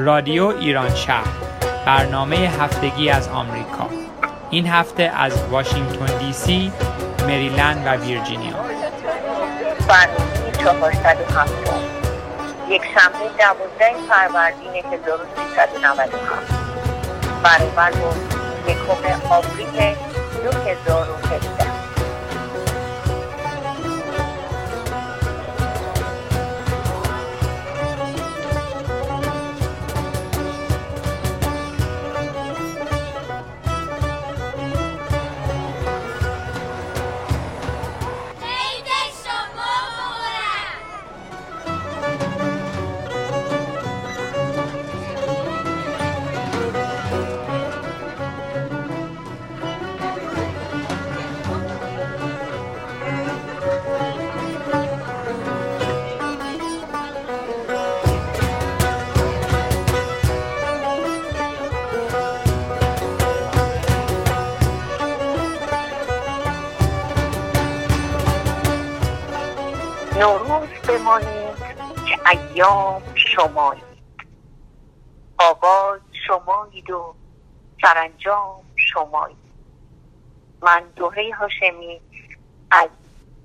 رادیو ایران شهر برنامه هفتگی از آمریکا. این هفته از واشنگتن دی سی مریلند و ویرجینیا. برنامه 407 یک شنبه دوازده فروردین 1397 برابر با یکم آوریل 2017 ایام شمایید. آغاز شمایید و سرانجام شمایید. من دوهه هاشمی از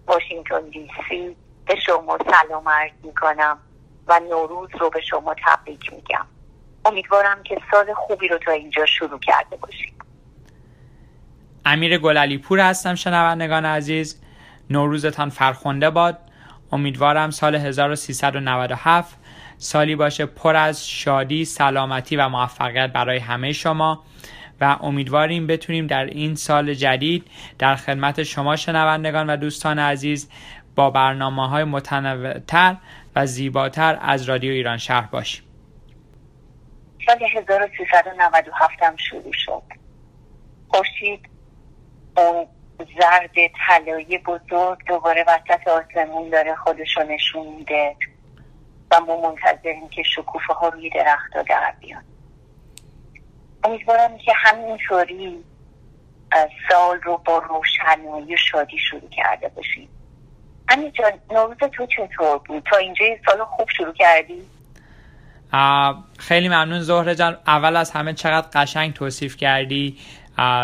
واشنگتن دی سی به شما سلام عرض می کنم و نوروز رو به شما تبریک میگم. امیدوارم که سال خوبی رو تا اینجا شروع کرده باشید امیر گلالی پور هستم شنوندگان عزیز. نوروزتان فرخنده باد. امیدوارم سال 1397 سالی باشه پر از شادی، سلامتی و موفقیت برای همه شما و امیدواریم بتونیم در این سال جدید در خدمت شما شنوندگان و دوستان عزیز با برنامه های متنوعتر و زیباتر از رادیو ایران شهر باشیم. سال 1397 هم شروع شد. خورشید اون زرد طلایی بزرگ دوباره وسط آسمون داره خودشو نشون میده و ما منتظریم که شکوفه ها روی درخت در بیان. امیدوارم که همینطوری سال رو با روشنایی و شادی شروع کرده باشیم. همین جان نوروز تو چطور بود؟ تا اینجا سال خوب شروع کردی؟ خیلی ممنون زهره جان. اول از همه چقدر قشنگ توصیف کردی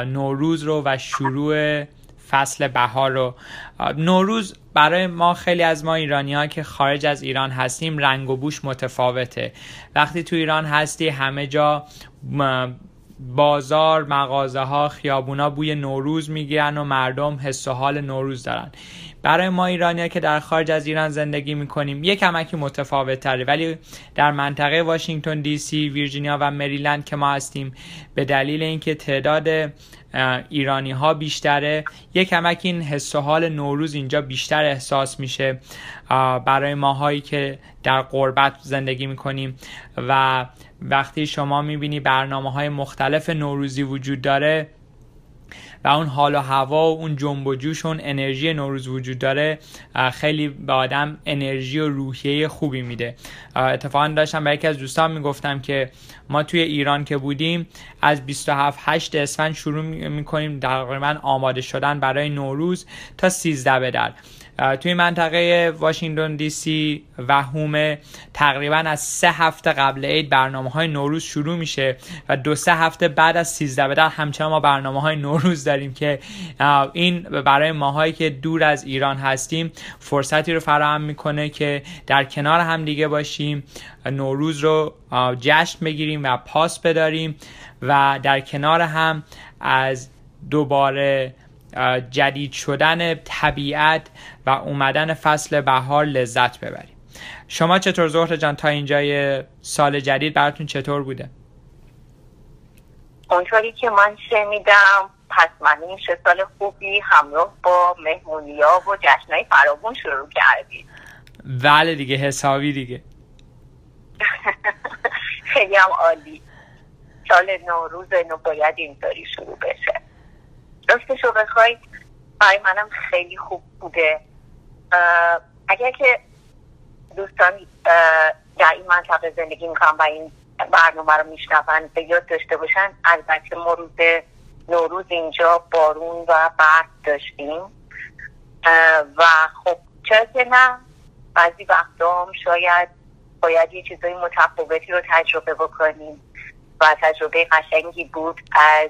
نوروز رو و شروع فصل بهار رو. نوروز برای ما خیلی از ما ایرانی ها که خارج از ایران هستیم رنگ و بوش متفاوته. وقتی تو ایران هستی همه جا بازار مغازه ها خیابونا بوی نوروز می‌گیرن و مردم حس و حال نوروز دارن. برای ما ایرانیا که در خارج از ایران زندگی می‌کنیم یک کمکی متفاوت تره ولی در منطقه واشنگتن دی سی ویرجینیا و مریلند که ما هستیم به دلیل اینکه تعداد ایرانی ها بیشتره. یک کمک این حس و حال نوروز اینجا بیشتر احساس میشه برای ماهایی که در قربت زندگی می‌کنیم. و وقتی شما می‌بینی برنامه های مختلف نوروزی وجود داره و اون حال و هوا و اون جنب و جوش اون انرژی نوروز وجود داره خیلی به آدم انرژی و روحیه خوبی میده. اتفاقا داشتم به یکی از دوستان می‌گفتم که ما توی ایران که بودیم از 27 8 اسفند شروع می‌کنیم تقریبا آماده شدن برای نوروز تا 13 به در توی منطقه واشنگتن دی سی و هومه تقریبا از سه هفته قبل عید برنامه های نوروز شروع میشه و دو سه هفته بعد از 13 به در همچنان ما برنامه های نوروز داریم که این برای ماهایی که دور از ایران هستیم فرصتی رو فراهم می‌کنه که در کنار هم دیگه باشیم نوروز رو جشن بگیریم و پاس بداریم و در کنار هم از دوباره جدید شدن طبیعت و اومدن فصل بهار لذت ببریم. شما چطور زهر جان؟ تا اینجای سال جدید براتون چطور بوده؟ اونطوری که من شنیدم پس من این سال خوبی همراه با مهمونی ها و جشنهای فراغون شروع کردید. بله دیگه حسابی دیگه. خیلی هم عالی. سال نوروز نو باید اینطوری شروع بشه. راستش رو بخوای برای منم خیلی خوب بوده. اگر که دوستان در این منطقه زندگی می‌کنم و این برنامه رو میشنون به یاد داشته باشن البته ما روز نوروز اینجا بارون و برف داشتیم. و خب چرا که نه؟ بعضی وقتا هم شاید باید یه چیزای متفاوتی رو تجربه بکنیم. و تجربه قشنگی بود از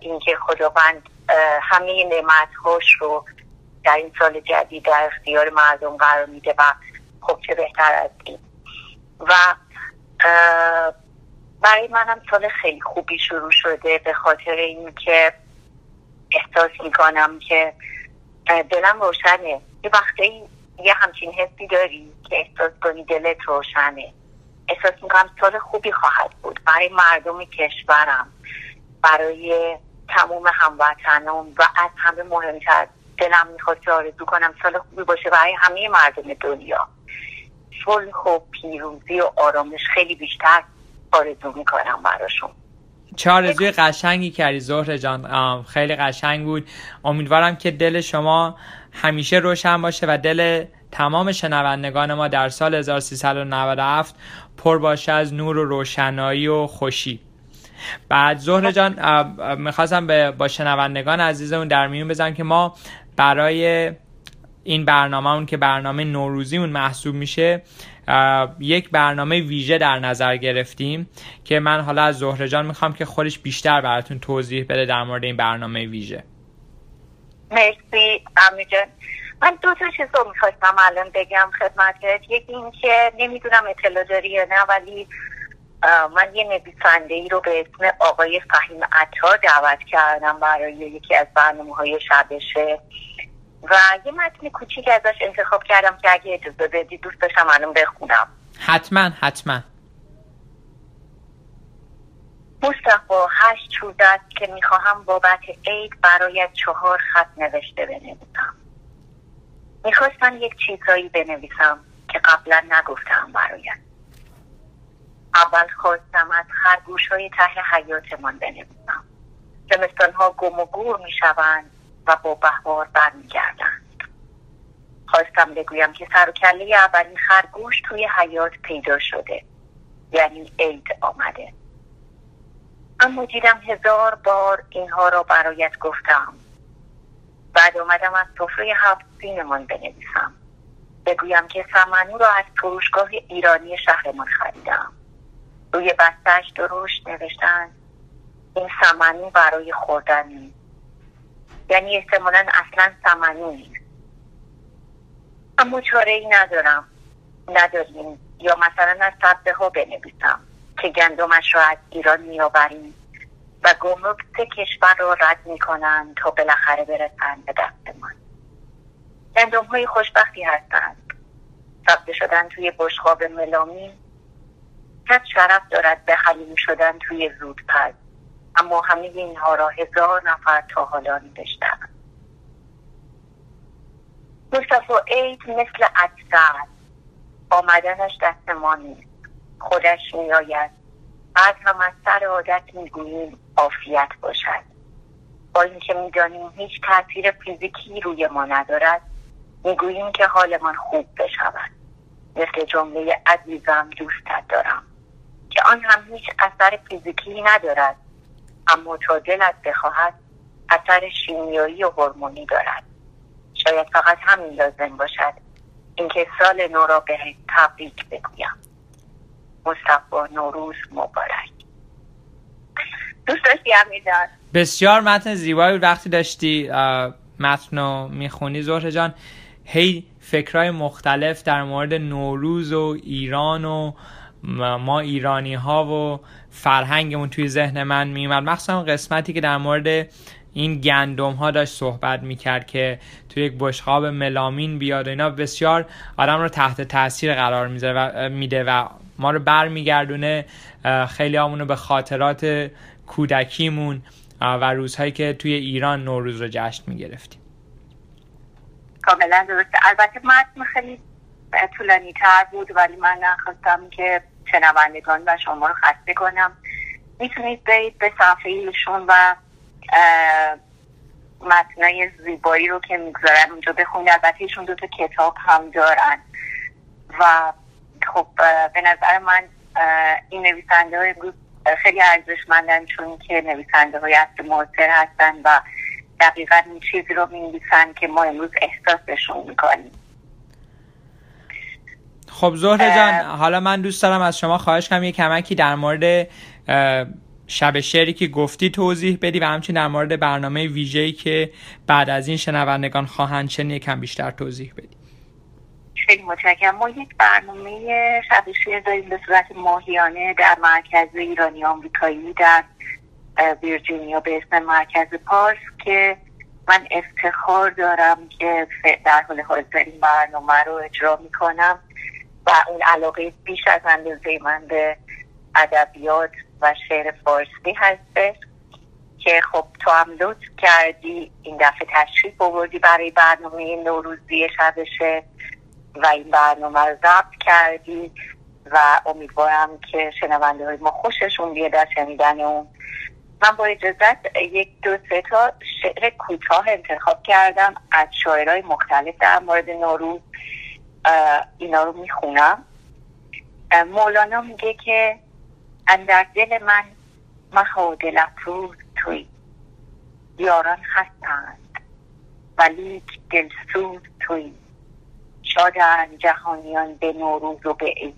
اینکه خداوند همه نعمت هاش رو در این سال جدید در اختیار مردم قرار میده و خب چه بهتر از این. و برای منم سال خیلی خوبی شروع شده به خاطر اینکه احساس می‌کنم که دلم روشنه. یه وقتی یه همچین حسی داری که احساس کنی دلت روشنه. احساس می‌کنم سال خوبی خواهد بود. برای مردم کشورم. برای تموم هموطنان و از همه مهمتر. دلم می‌خواد که آرزو کنم سال خوبی باشه برای همه مردم دنیا. صلح و پیروزی و آرامش خیلی بیشتر آرزو می‌کنم براشون. چه آرزوی قشنگی کردی زهر جان. خیلی قشنگ بود. امیدوارم که دل شما همیشه روشن باشه و دل تمام شنوندگان ما در سال 1397 پر باشه از نور و روشنایی و خوشی. بعد زهر جان می‌خواستم با شنوندگان عزیزمون در میون بزنم که ما برای این برنامه اون که برنامه نوروزی اون محسوب میشه یک برنامه ویژه در نظر گرفتیم که من حالا از زهره جان می‌خوام که خودش بیشتر براتون توضیح بده در مورد این برنامه ویژه. مرسی جان. من دو تا چیز رو می‌خواستم الان بگم خدمتت. یکی این که نمی‌دونم اطلاع داری یا نه ولی من یه نویسنده ای رو به اسم آقای فهیم عطار دعوت کردم برای یکی از برنامه های شبشه. و یه متن کوچیک ازش انتخاب کردم که اگه اجازه بدی دوست داشتم الان بخونم. حتما حتما. مصطفی هشت چود است که می‌خواهم بابت عید برای چهار خط نوشته بنویسم. می‌خواستم یک چیزهایی بنویسم که قبلا نگفتم برایت. اول خواستم از خرگوش های ته حیاتمان بنویسم. زمستان ها گم و گور می‌شوند و با بهار برمیگردند. خواستم بگویم که سر و کله اولین خرگوش توی حیات پیدا شده. یعنی عید آمده. اما دیدم هزار بار اینها را برایت گفتم. بعد آمدم از سفره هفت سینمان بنویسم. بگویم که سمنو را از فروشگاه ایرانی شهرمان خریدم. روی بستش درشت نوشتن این سمنو برای خوردن نیست یعنی احتمالا اصلا سمنو نیست. اما چاره ای ندارم. نداریم. یا مثلا از سبزه ها بنویسم که گندمش را از ایران میآوریم و گمرک سه کشور را رد می‌کنند تا بالاخره برسند به دستمان. گندم های خوشبختی هستند. سبزه شدن توی بشخاب ملامی کس شرف دارد به حلیم شدن توی زودپز اما همه اینها را هزار نفر تا حالا نوشتند مصطفی عید مثل عدسه آمدنش دست ما نیست. خودش میآید. بعد هم از سر عادت می‌گوییم عافیت باشد. با اینکه می‌دانیم هیچ تاثیر فیزیکی روی ما ندارد می‌گوییم که حالمان خوب بشود. مثل جمله عزیزم دوستت دارم. که آن هم هیچ اثر فیزیکی ندارد اما تا دلت بخواهد اثر شیمیایی و هورمونی دارد. شاید فقط همین لازم باشد اینکه سال نو را به تبریک بگویم. مصطفی نوروز مبارک. دوست داشتی بسیار متن زیبایی وقتی داشتی متن رو می‌خونی زهره جان هی فکرهای مختلف در مورد نوروز و ایران و ما ایرانی ها و فرهنگمون توی ذهن من میومد مخصوصا قسمتی که در مورد این گندم ها داشت صحبت می‌کرد که توی یک بشقاب ملامین بیاد و اینا بسیار آدم رو تحت تاثیر قرار میده و ما رو برمیگردونه خیلی همونو به خاطرات کودکیمون و روزهایی که توی ایران نوروز رو جشن می‌گرفتیم. کاملا درسته. البته متن خیلی طولانی تر بود ولی من نخواستم که شنوندگان و شما رو خسته کنم. می‌تونید برید به صفحه ایشون و متنای زیبایی رو که می‌گذارن اونجا بخونید. البته ایشون دو تا کتاب هم دارن. و خب به نظر من این نویسنده های خیلی ارزشمندن چون که نویسنده های اصل معاصر هستن و دقیقا این چیزی رو می که ما امروز احساسشون می‌کنیم. خب زهره جان حالا من دوست دارم از شما خواهش کنم یه کمکی در مورد شب شعری که گفتی توضیح بدی و همچنین در مورد برنامه ویژه‌ای که بعد از این شنوندگان خواهند چه یکم بیشتر توضیح بدی. خیلی متشکرم. ما یک برنامه شب شعر داریم به صورت ماهیانه در مرکز ایرانی آمریکایی در ویرجینیا به اسم مرکز پارس که من افتخار دارم که در حال حاضر این برنامه رو اجرا می‌کنم. و اون علاقه بیش از اندازه من به ادبیات و شعر فارسی هستش که خب تو هم لطف کردی این دفعه تشریف آوردی برای برنامه نوروزی شبشه و این برنامه رو ضبط کردی و امیدوارم که شنونده های ما خوششون بیاد از شنیدن اون. من با اجازت یک دو سه تا شعر کوتاه انتخاب کردم از شاعرهای مختلف در مورد نوروز. اینا رو می‌خونم. مولانا میگه که اندر دل من مها دل افروز توی. یاران هستند ولی دلسوز توی. شادن جهانیان به نوروز و به عید.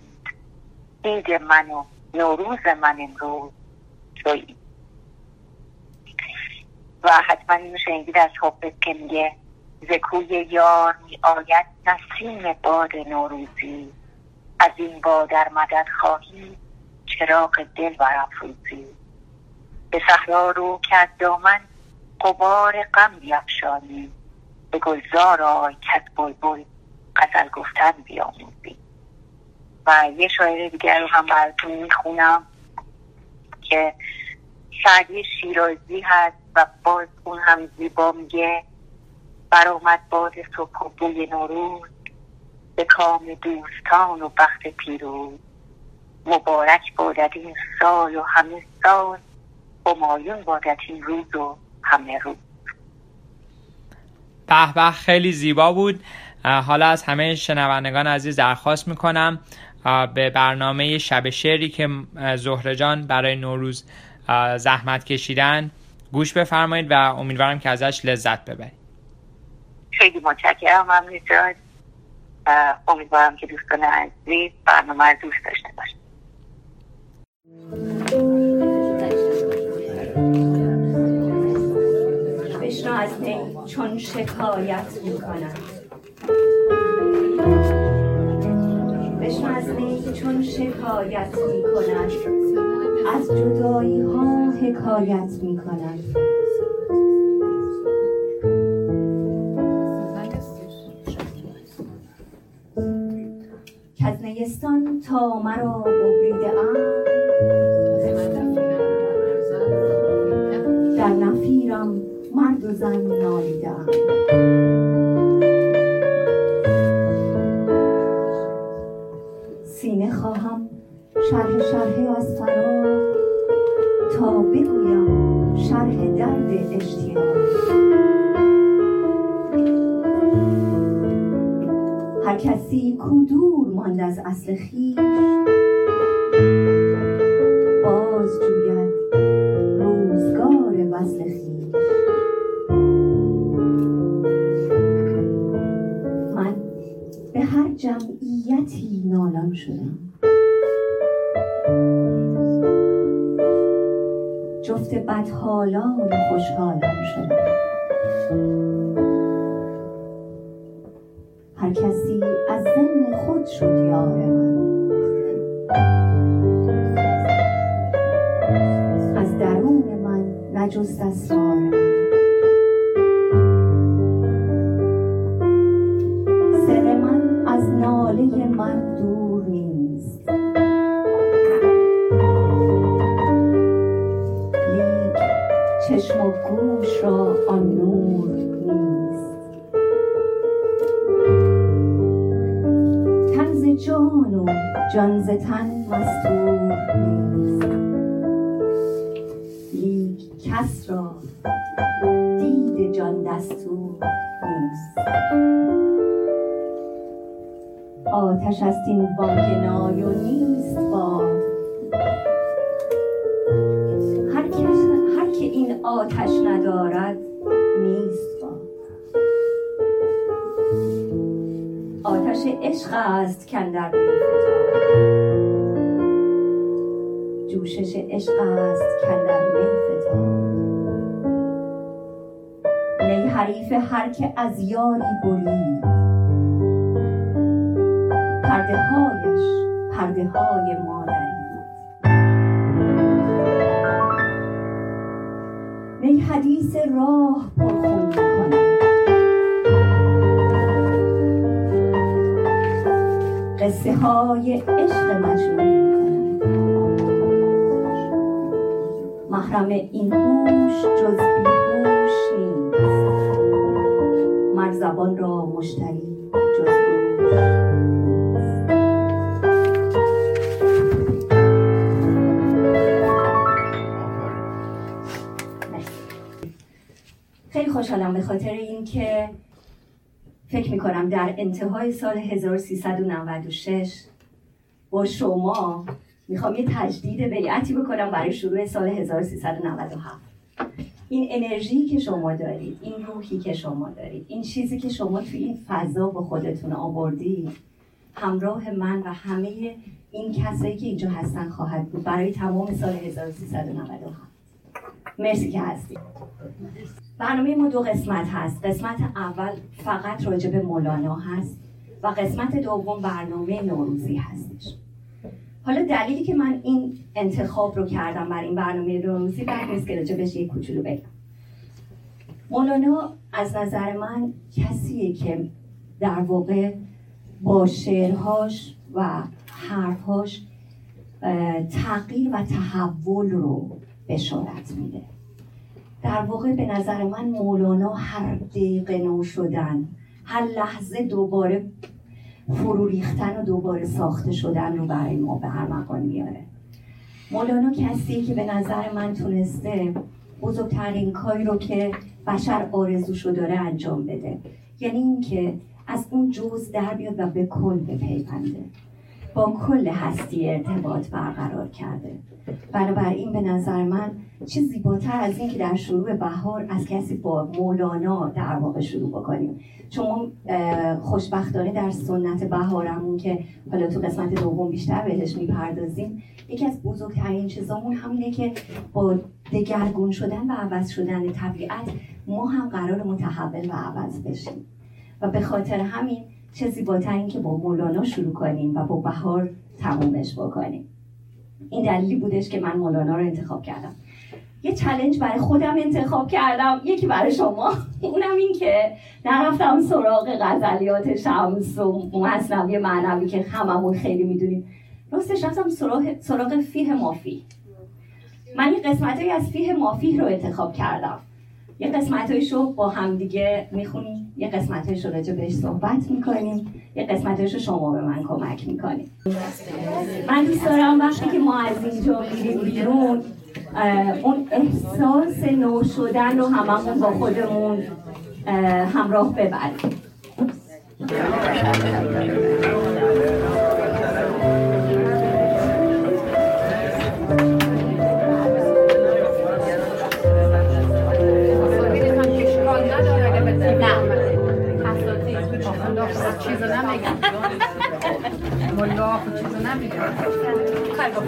دید من و نوروز من امروز توی. و حتما اینو شنیدید از حبت که میگه زکوی یار می آید نسیم باد نوروزی. از این با در مدد خواهی چراغ دل برافروزی. به صحرا رو که از دامن قبار غم بیافشانی به گلزار آی کت بلبل غزل گفتن بیاموزی. و یه شاعر دیگر رو هم براتون می‌خونم که سعدی شیرازی هست و باز اون هم زیبا میگه. برآمد باد صبح و بوی نوروز به کام دوستان و بخت پیروز. مبارک بادد این سال و همه سال همایون بادد این روز و همه روز. به به خیلی زیبا بود. حالا از همه شنوندگان عزیز درخواست می‌کنم به برنامه شب شعری که زهره جان برای نوروز زحمت کشیدن گوش بفرمایید و امیدوارم که ازش لذت ببرید. خیلی متشکرم ممنون جان امیدوارم که دوستان عزیز برنامه دوست داشته باشید از نی چون شکایت می کند بشنو از نی چون شکایت می کند از جدایی ها حکایت می کند نیستان تا مرا ببریده در نفیرم مرد و زن نالیده سینه خواهم شرح شرح از فراغ تا بگویم شرح درد اشتیاق. کسی کدور ماند از اصل خیش باز جوید روزگار وصل خیش من به هر جمعیتی نالان شدم. جفت بدحالان خوشحالان شدم. هر کسی از ذهن خود شد یار من. از درون من نجست اسرار من. جان و جان ز تن مستور لیک کس را دید جان دستور نیست. آتش است این واگنای و نیست باد. هر که این آتش ندارد نیست. آتش عشق است کندر جوشش عشق است کندر می نی حریف هر که از یاری برید. پرده هایش پرده های مادری نی حدیث راه پرخون قصه های عشق مجنون محرم این هوش جز بیهوش نیست. مر زبان را مشتری جز خیلی خوشحالم به خاطر اینکه فکر می‌کنم در انتهای سال 1396 با شما می‌خوام یه تجدید بیعتی بکنم برای شروع سال 1397 این انرژی که شما دارید این روحی که شما دارید این چیزی که شما توی این فضا با خودتون آوردید همراه من و همه این کسایی که اینجا هستن خواهد بود برای تمام سال 1397 مرسی که هستید. برنامه ما دو قسمت هست. قسمت اول فقط راجع به مولانا هست و قسمت دوم برنامه نوروزی هستش. حالا دلیلی که من این انتخاب رو کردم برای این برنامه نوروزی بعد نیست که راجع بهش یک کوچولو بگم. مولانا از نظر من کسیه که در واقع با شعرهاش و حرفهاش تغییر و تحول رو بشارت میده. در واقع به نظر من مولانا هر دقیقه نو شدن هر لحظه دوباره فرو ریختن و دوباره ساخته شدن رو برای ما به ارمغان میاره. مولانا کسیه که به نظر من تونسته بزرگترین کاری رو که بشر آرزوشو داره انجام بده. یعنی اینکه از اون جز در بیاد و به کل بپیونده. با کل هستی ارتباط برقرار کرده. بنابراین به نظر من چه زیباتر از این که در شروع بهار از کسی با مولانا در واقع شروع بکنیم. چون خوشبختانه در سنت بهارمون که حالا تو قسمت دوم بیشتر بهش می‌پردازیم یکی از بزرگترین چیزامون همینه که با دگرگون شدن و عوض شدن طبیعت ما هم قرار متحول و عوض بشیم. و به خاطر همین چه زیباتر این که با مولانا شروع کنیم و با بهار تمومش بکنیم. این دلیلی بودش که من مولانا رو انتخاب کردم. یه چلنج برای خودم انتخاب کردم. یکی برای شما. اونم این که نرفتم سراغ غزلیات شمس و مصنوی معنوی که هممون خیلی می‌دونیم. راستش رفتم سراغ, سراغ فیه مافی. من این قسمت از فیه مافی رو انتخاب کردم. یه قسمت رو با همدیگه می‌خونیم. یه قسمت رو راجع بهش صحبت می‌کنیم. یه قسمت رو شما به من کمک می‌کنیم من دوست دارم وقتی که ما از اینجا میریم بیرون اون احساس نو شدن رو هممون با خودمون همراه ببریم. Morgò, faccio un'amica. Cargo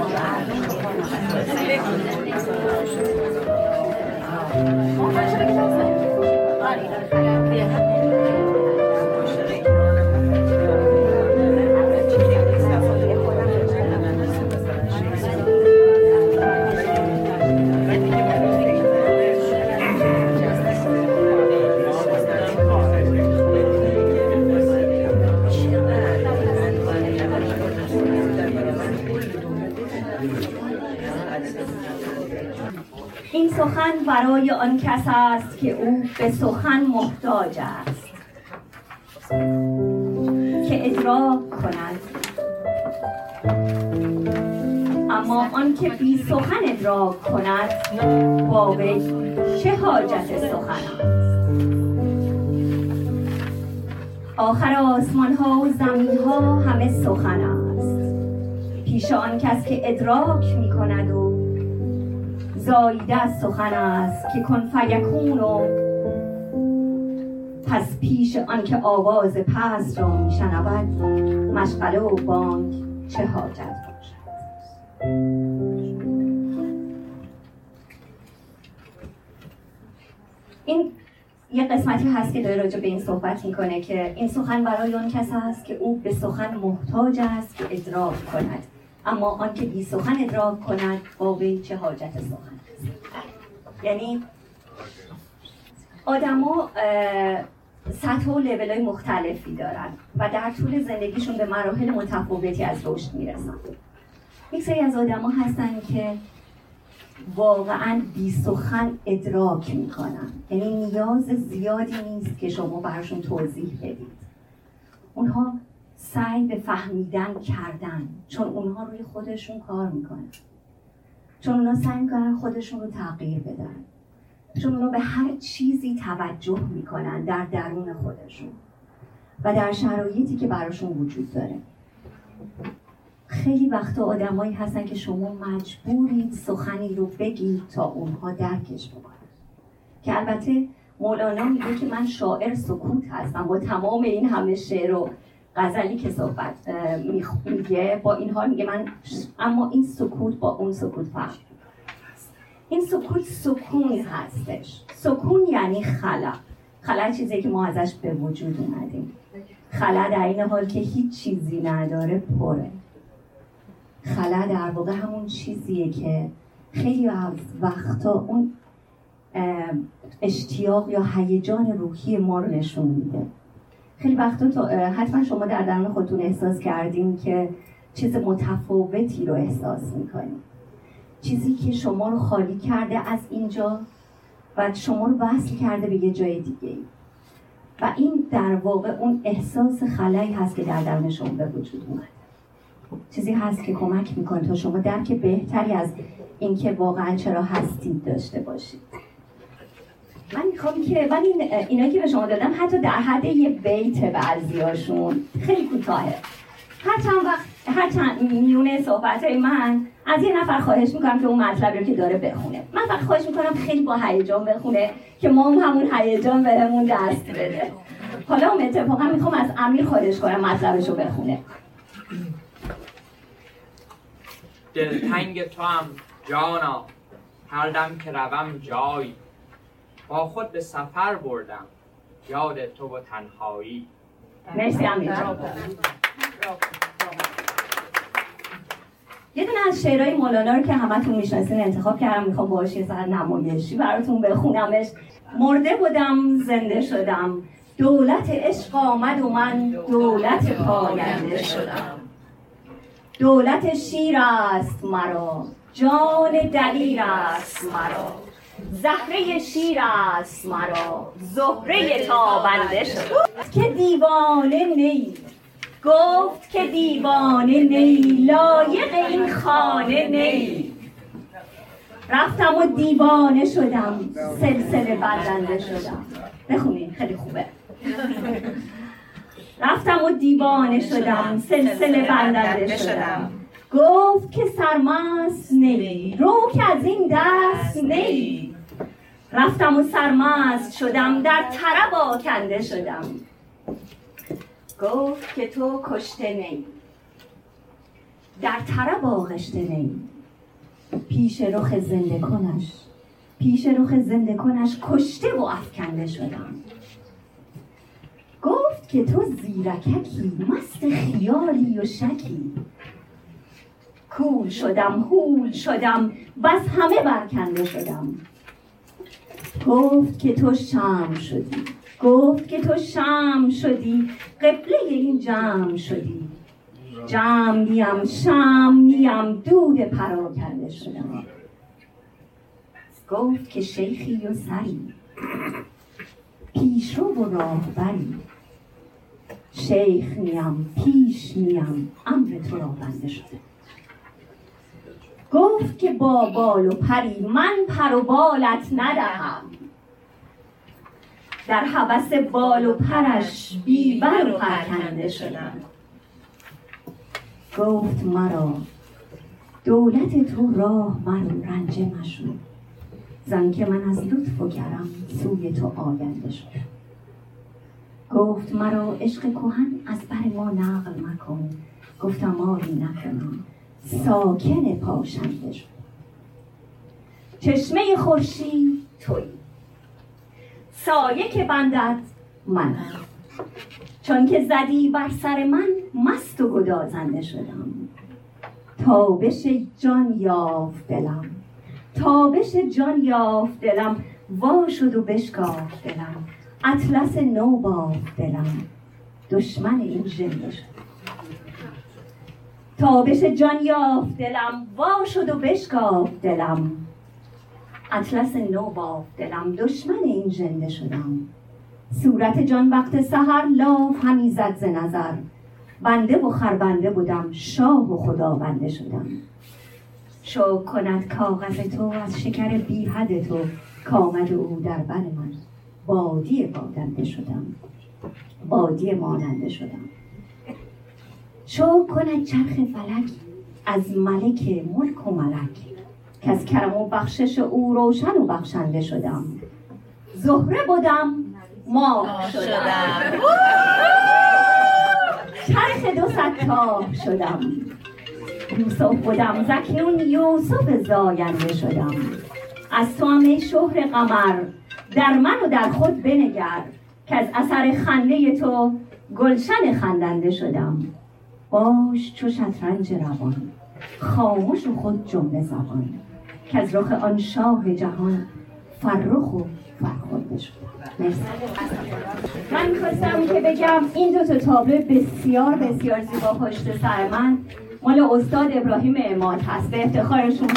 برای آن کس است که او به سخن محتاج است. که ادراک کند. اما آن که بی سخن ادراک کند با چه حاجت سخن است؟ آخر آسمان ها و زمین ها همه سخن است. پیش آن کس که ادراک می کند و زایده از سخن است که کن فیکون و پس پیش آنکه آواز پس را میشنود مشغله و بانک چه حاجت باشد؟ این یه قسمتی هست که داره راجع به این صحبت می‌کنه که این سخن برای آن کس هست که او به سخن محتاج است که ادراک کند. اما آنکه بی سخن ادراک کند واقعی چه حاجت سخن یعنی آدما سطح و لیول های مختلفی دارن و در طول زندگیشون به مراحل متفاوتی از رشد می‌رسن. یک سری از آدما هستن که واقعا بی سخن ادراک می‌کنن. یعنی نیاز زیادی نیست که شما براشون توضیح بدید. اونها سعی به فهمیدن کردن چون اونها روی خودشون کار می‌کنن. چون اونها سعی می‌کنن خودشون رو تغییر بدن. چون اونها به هر چیزی توجه می‌کنن در درون خودشون و در شرایطی که براشون وجود داره. خیلی وقتا آدمایی هستن که شما مجبورید سخنی رو بگید تا اونها درکش بکنن. که البته مولانا میگه که من شاعر سکوت هستم با تمام این همه شعر و غزلی که صحبت میگه با این حال میگه من اما این سکوت با اون سکوت فرق این سکوت سکون هستش. سکون یعنی خلا. خلا چیزی که ما ازش به وجود اومدیم. خلا در این حال که هیچ چیزی نداره پره. خلا در واقع همون چیزیه که خیلی از وقتا اون اشتیاق یا هیجان روحی ما رو نشون میده. خیلی وقتا تو حتما شما در درون خودتون احساس کردیم که چیز متفاوتی رو احساس می‌کنیم چیزی که شما رو خالی کرده از اینجا و شما رو وصل کرده به یه جای دیگه و این در واقع اون احساس خلایی هست که در درون شما به وجود اومد چیزی هست که کمک می‌کنه تا شما درک بهتری از اینکه واقعا چرا هستید داشته باشید. من می‌خوام که من این اینا که به شما دادم حتی در حد یه بیت بعضیاشون خیلی کوتاهه. هر چند وقت هر چند میونه صحبت های من از یه نفر خواهش می‌کنم که اون مطلب رو که داره بخونه. من فقط خواهش می‌کنم خیلی با هیجان بخونه که ما هم همون هیجان بهمون دست بده. حالا اون اتفاقا می‌خوام از امیر خواهش کنم مطلبش رو بخونه. دلتنگ تو هم جانا هر دم که روم جایی. با خود به سفر بردم. یاد تو و تنهایی. مرسی امیر یه دونه از شعرهای مولانا رو که همتون می‌شناسین انتخاب کردم می‌خوام باهاش یه سر نمایشی براتون بخونمش. مرده بودم زنده شدم. دولت عشق آمد و من دولت پاینده شدم. دولت شیر است مرا جان دلیر است مرا. زهره شیر است مرا زهره تابنده شد. که دیوانه نی گفت که دیوانه نی لایق این خانه نی. رفتم و دیوانه شدم سلسله بردنده شدم. بخونین خیلی خوبه. رفتم و دیوانه شدم سلسله بندنده شدم. گفت که سرمست نی رو که از این دست نی. رفتم و سرمست شدم در طرب آکنده شدم. گفت که تو کشته نی. در طرب آغشته نی. پیش رخ زنده کنش پیش رخ زنده کنش کشته و افکنده شدم. گفت که تو زیرککی مست خیالی و شکی. کول شدم هول شدم بس همه برکنده شدم. گفت که تو شم شدی. گفت که تو شم شدی. قبله این جمع شدی. جمع نیم شم نیم. دود پراکنده شدم. گفت که شیخی و سری. پیشرو و راهبری. شیخ نیم پیش نیم. امر تو را بنده شده. گفت که با بال و پری من پر و بالت ندهم. در حوس بال و پرش بیبر و پرکنده شدم. گفت مرا دولت تو راه من رنجه مشو. زن که من از لطف و سوی تو آینده شدم گفت مرا عشق کهن از بر ما نقل مکن. گفتم آری نکنم. ساکن پاشنده شد چشمه خورشید توی سایه که بندد من. چون که زدی بر سر من مست و گدازنده شدم. تابش جان یافت دلم. تابش جان یافت دلم. وا شد و بشکافت دلم. اطلس نو بافت دلم. دشمن این ژنده شد. تابش جان یافت دلم. وا شد و بشکافت دلم. اطلس نو دلم دشمن این ژنده شدم. صورت جان وقت سحر لاف همی زد ز نظر. بنده و خربنده بودم شاه و خداونده شدم. شو کند کاغذ تو از شکر بی حد تو کامد او در بر من. بادی بادنده شدم. بادی ماننده شدم. شو کند چرخ فلک از ملک ملک و ملک. که از کرم و بخشش او روشن و بخشنده شدم. زهره بودم ماه شدم. چرخ دو ستاه شدم. یوسف بودم زکیون یوسف زاینده شدم. از تو هم شهر قمر در من و در خود بنگر که از اثر خنده تو گلشن خندنده شدم. باش چو شطرنج روان خاموش و خود جمله زبان. که از رخ آن شاه جهان فرخ و فرخنده مرسی. من خواستم که بگم این دو تا تابلو بسیار بسیار زیبا پشت سر من. مال استاد ابراهیم اماد هست. به افتخار شما.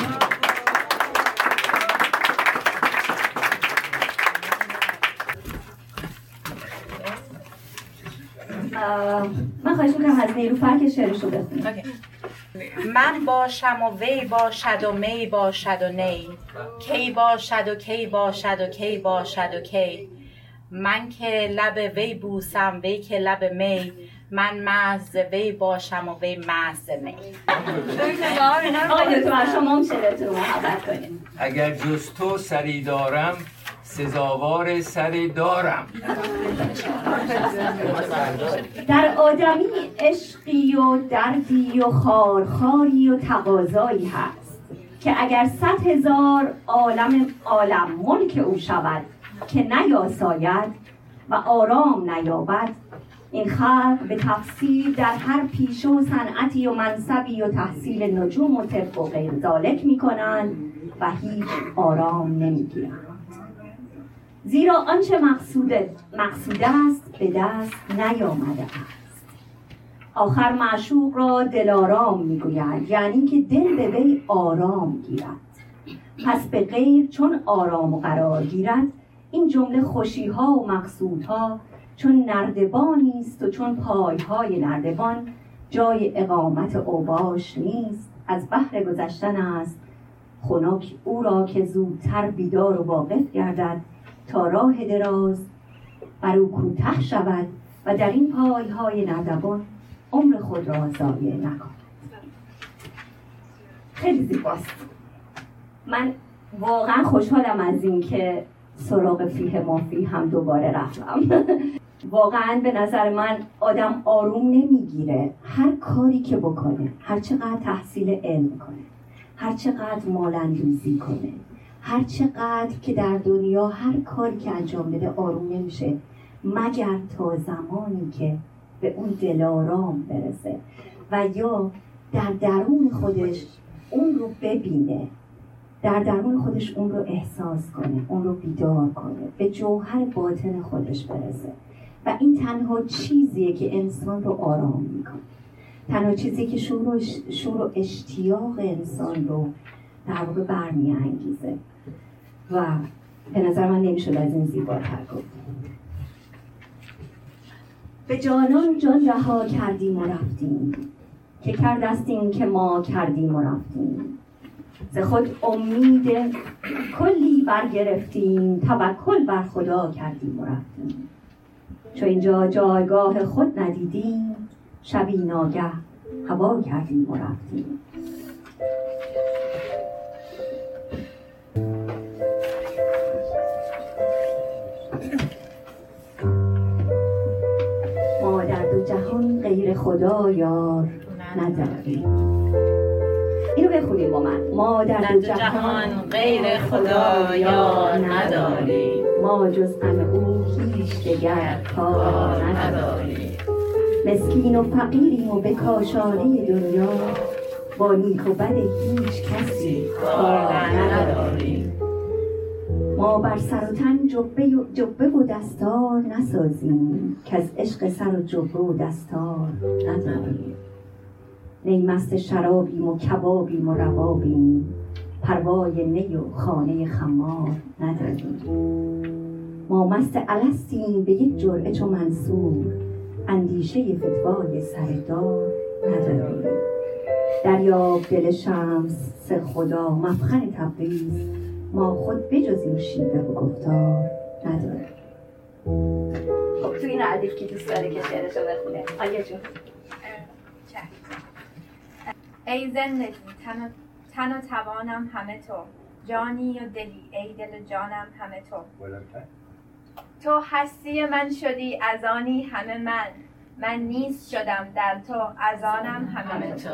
من خواهش می‌کنم از نیروفر که شعرشو بخونم من باشم و وی باشد و می باشد و نی. کی باشد و کی باشد و کی باشد و کی. من که لب وی بوسم وی که لب می. من مز وی باشم و وی مز می اگر جز تو سری دارم سزاوار سر دارم. در آدمی عشقی و دردی و خارخاری و تقاضایی هست که اگر صد هزار عالم عالم ملک او شود که نیاساید و آرام نیابد این خلق به تفصیل در هر پیشه و صنعتی و منصبی و تحصیل نجوم و طب و غیر ذالک می‌کنند و هیچ آرام نمی‌گیرند. زیرا آنچه مقصود مقصود است به دست نیامده است. آخر معشوق را دلارام می‌گوید یعنی که دل به وی آرام گیرد. پس به غیر چون آرام و قرار گیرد این جمله خوشی ها و مقصودها چون نردبانی است و چون پایهای نردبان جای اقامت اوباش نیست. از بحر گذشتن است خنک او را که زودتر بیدار و واقف گردد تا راه دراز. بر او کوتاه شود و در این پایهای نردبان عمر خود را ضایع نکند. خیلی زیباست. من واقعا خوشحالم از اینکه سراغ فیه مافی هم دوباره رفتم. واقعا به نظر من آدم آروم نمی‌گیره. هر کاری که بکنه هر چقدر تحصیل علم کنه هر چقدر مالندوزی کنه هر چقدر که در دنیا هر کاری که انجام بده آروم نمیشه مگر تا زمانی که به اون دلارام برسه. و یا در درون خودش اون رو ببینه در درون خودش اون رو احساس کنه اون رو بیدار کنه به جوهر باطن خودش برسه. و این تنها چیزیه که انسان رو آرام می‌کنه. تنها چیزی که شور و, شور و اشتیاق انسان رو در واقع برمیانگیزه و به نظر من نمی‌شد از این زیباتر گفت. به جانان جان رها کردیم و رفتیم. که کردستیم که ما کردیم و رفتیم. ز خود امید کلی برگرفتیم توکل بر خدا کردیم و رفتیم. چو اینجا جایگاه خود ندیدیم شبی ناگه هوا کردیم و رفتیم. خدا یار نداری اینو بخونیم با من. ما در دو جهان غیر خدا یار نداریم. ما جز غم او هیچ دگر کار نداریم. مسکین و فقیریم و به کاشانه دنیا. با نیک و بد هیچ کسی کار نداریم. ما بر سر و تن جبه, جبه و دستار نسازیم. که از عشق سر و جبه و دستار نداریم نی مست شرابیم و کبابیم و ربابیم. پروای نی و خانه خمار نداریم ما مست الستیم به یک جرعه چو منصور. اندیشه فتوای سردار نداریم دریاب دل شمس سه خدا مفخر تبریز. ما خود بجز این شیوه و گفتار نداریم. خب تو این ردیف که دوست داره که شعرشو بخونه. آیا جون؟ ای زندگی تن و, تن و توانم همه تو. جانی و دلی ای دل جانم همه تو. تو هستی من شدی از آنی همه من. من نیست شدم در تو از آنم همه تو.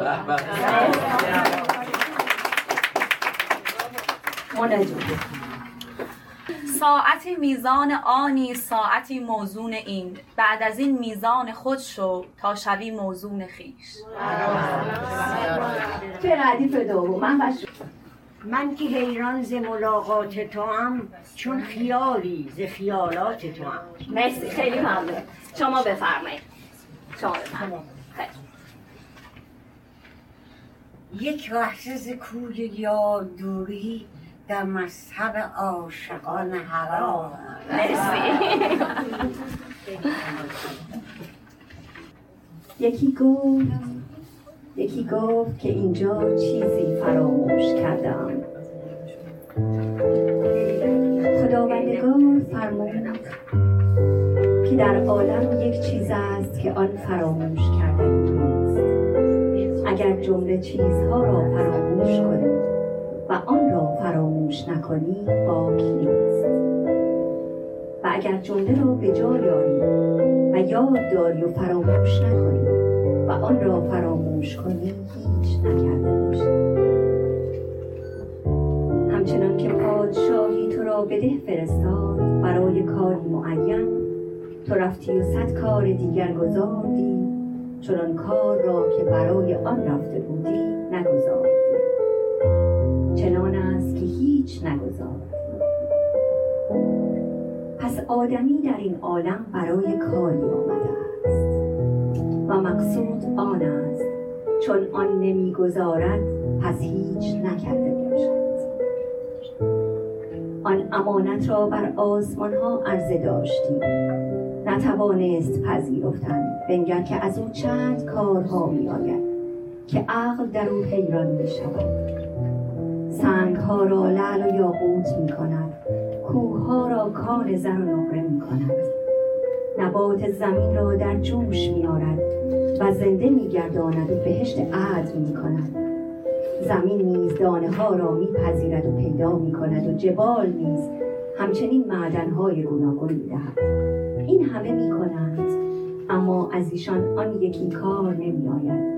ساعتی میزان آنی ساعتی موزون این. بعد از این میزان خود شو تا شوی موزون خیش. توی ردیف دوم من من که حیران ز ملاقات تو هم چون خیالی ز خیالات تو هم مرسی خیلی ممنون. شما بفرمایید. شما بفرمایید. یک لحظه ز کوی یاد دوری. در مذهب عاشقان حرام. مرسی. یکی گفت یکی گفت که اینجا چیزی فراموش کردم. خداوندگار فرمود که در عالم یک چیز است که آن فراموش کردنی نیست. اگر جمله چیزها را فراموش کنی و آن را فراموش نکنی باک نیست. و اگر جمله را به جا یاری و یاد داری و فراموش نکنی و آن را فراموش کنی هیچ نکرده باشی. همچنان که پادشاهی تو را به ده فرستاد برای کاری معین تو رفتی و صد کار دیگر گذاردی چنان کار را که برای آن رفته بودی نگذاردی چنان است که هیچ نگذاردی پس آدمی در این عالم برای کاری آمده است و مقصود آن است چون آن نمی‌گذارد پس هیچ نکرده باشد. آن امانت را بر آسمان ها عرضه داشتی نتوانست پذیرفتن بنگر که از او چند کارها می آید که عقل در او حیران می شود سنگ ها را لعل و یاقوت می کند کوه ها را کان زر و نقره می کند نبات زمین را در جوش می آرد و زنده می گرداند و بهشت عدل می کند زمین نیز دانه ها را می پذیرد و پیدا می کند و جبال نیز همچنین معدن های گوناگون می دهد این همه می کنند اما از ایشان آن یکی کار نمی آید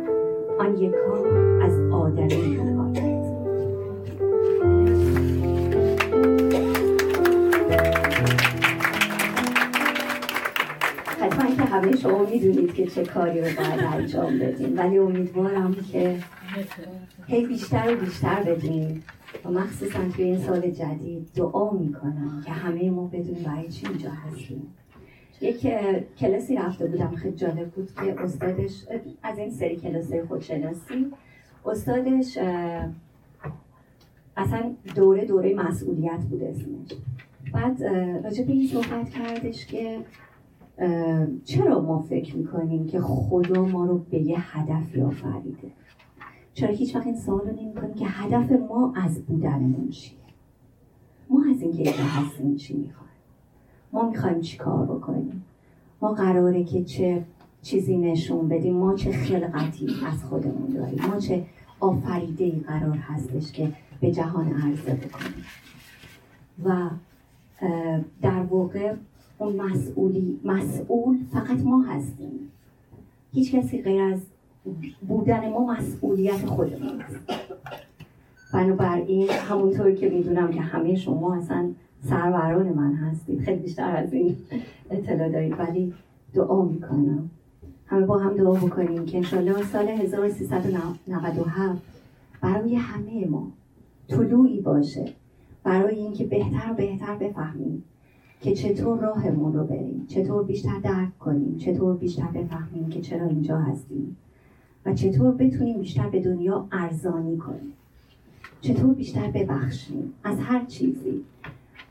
آن یک کار از آدمی می آید همه شما می‌دونید که چه کاری رو باید انجام بدین ولی امیدوارم که هی بیشتر و بیشتر بدین و مخصوصا توی این سال جدید دعا می‌کنم که همه ما بدونیم برای چی اینجا هستیم. یک کلاسی رفته بودم خیلی جالب بود که استادش از این سری کلاسای خودشناسی استادش اصلا دوره دوره مسئولیت بود اسمش. بعد راجع به این صحبت کردش که چرا ما فکر می‌کنیم که خدا ما رو به یه هدفی آفریده چرا هیچ وقت این سوال رو نمی که هدف ما از بودنمون چیه؟ ما از اینکه اینجا هستیم چی می‌خوایم؟ ما می‌خوایم چی کار بکنیم؟ ما قراره که چه چیزی نشون بدیم؟ ما چه خلقتی از خودمون داریم؟ ما چه آفریده ای قرار هستش که به جهان عرضه بکنیم؟ و در واقع اون مسئولی مسئول فقط ما هستیم. هیچ کسی غیر از بودن ما مسئولیت خودمون نیست بنابراین همونطور که می‌دونم که همه شما اصلا سروران من هستید. خیلی بیشتر از این اطلاع دارید ولی دعا می‌کنم. همه با هم دعا بکنیم که انشالله سال 1397 برای همه ما طلوعی باشه. برای اینکه بهتر بهتر بفهمیم که چطور راهمون رو بریم چطور بیشتر درک کنیم چطور بیشتر بفهمیم که چرا اینجا هستیم و چطور بتونیم بیشتر به دنیا ارزانی کنیم. چطور بیشتر ببخشیم از هر چیزی.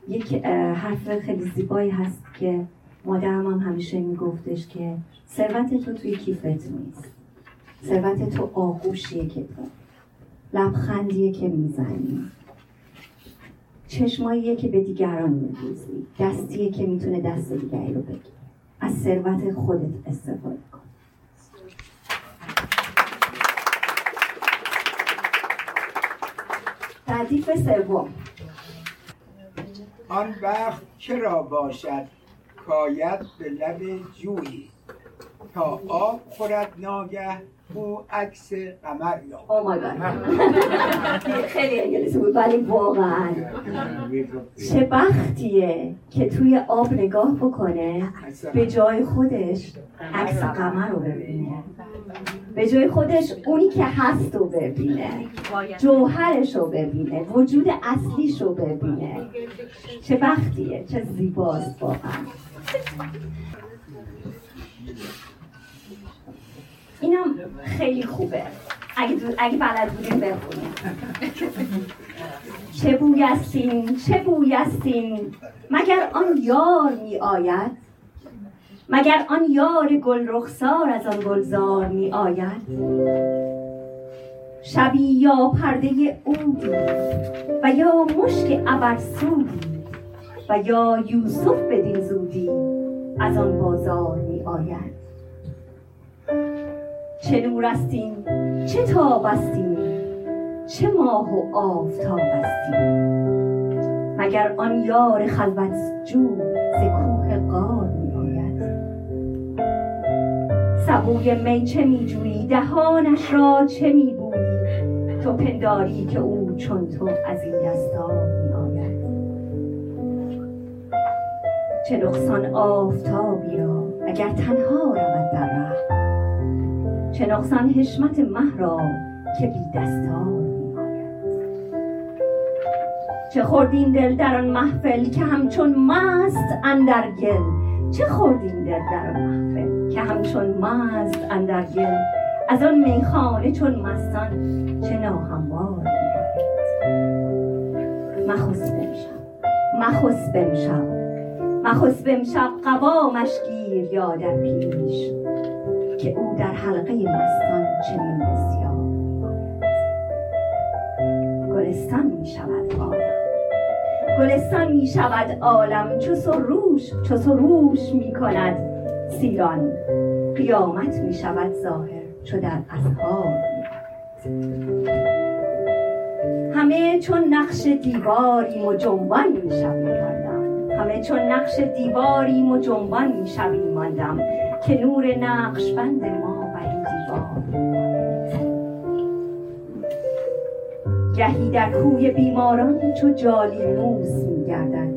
یک حرف خیلی زیبایی هست که مادرم هم همیشه میگفتش که ثروت تو توی کیفت نیست. ثروت تو آغوشیه که تو. لبخندیه که می‌زنی. چشماییه که به دیگران میدوزی دستیه که می‌تونه دست دیگری رو بگی از ثروت خودت استفاده کن. ردیف سوم. آن وقت چرا باشد؟ کاید به لب جویی. تا آب خورد ناگه او عکس قمر یا خیلی انگلیسی بود ولی واقعا. چه بختیه که توی آب نگاه بکنه به جای خودش عکس قمر رو ببینه. به جای خودش اونی که هست رو ببینه جوهرش رو ببینه وجود اصلیش رو ببینه. چه بختیه چه زیباست واقعا. اینم خیلی خوبه. اگه, اگه بلد بودین بخونیم چه بوی چه بوی مگر آن یار می آید مگر آن یار گل رخسار از آن گلزار می آید شبی یا پرده اودی و یا مشک ابرسودی و یا یوسف بدین زودی از آن بازار می آید چه نور استیم؟ چه تاب استیم؟ چه ماه و آفتاب استیم؟ مگر آن یار خلوت جو ز کوه قار می آید؟ سبوی می چه می جویی؟ دهانش را چه می بویی؟ تو پنداری که او چون تو از این دستار می آید. چه نقصان آفتابی را اگر تنها رود چه نقصان حشمت مه را که بی دستار چه خوردین دل در آن محفل که همچون مست اندر گل؟ چه خوردین دل در آن محفل که همچون مست اندر گل؟ از آن میخانه چون مستان چه ناهموار مخص بمشب مخص بمشب مخص بمشب قوامش گیر یا در پیش. که او در حلقه مستان چنین بسیار گلستان می شود عالم. گلستان می شود عالم. چو سروش چو سروش می کند سیران. قیامت می شود ظاهر چو در اسحار همه چون نقش دیواری و جنبان می ماندم. همه چون نقش دیواری و جنبان می ماندم. که نور نقش بند ما بر این گهی در کوی بیماران چو جالی موس می گردد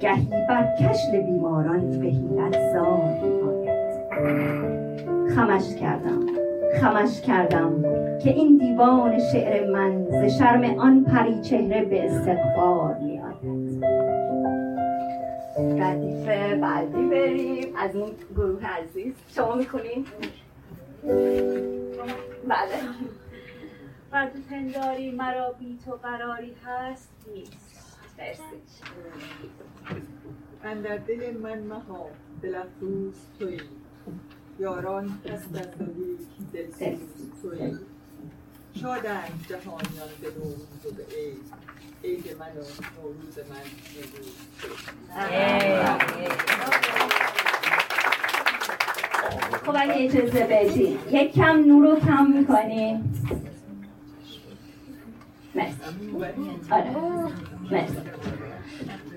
گهی بر کشل بیماران به حیلت زار خمش کردم خمش کردم که این دیوان شعر من ز شرم آن پری چهره به استغفار ردیف بعدی بریم. از این گروه عزیز. شما می‌کنین؟ بله. و پنداری مرا بی تو قراری هست نیست. مرسی. اندر دل من مها دلفروز توی یاران هست از دل توی شادند جهانیان به نوروز و به عید. عید من و نوروز من خب اگه اجازه بدید یک کم نور رو کم می‌کنیم مرسی. آره. مرسی.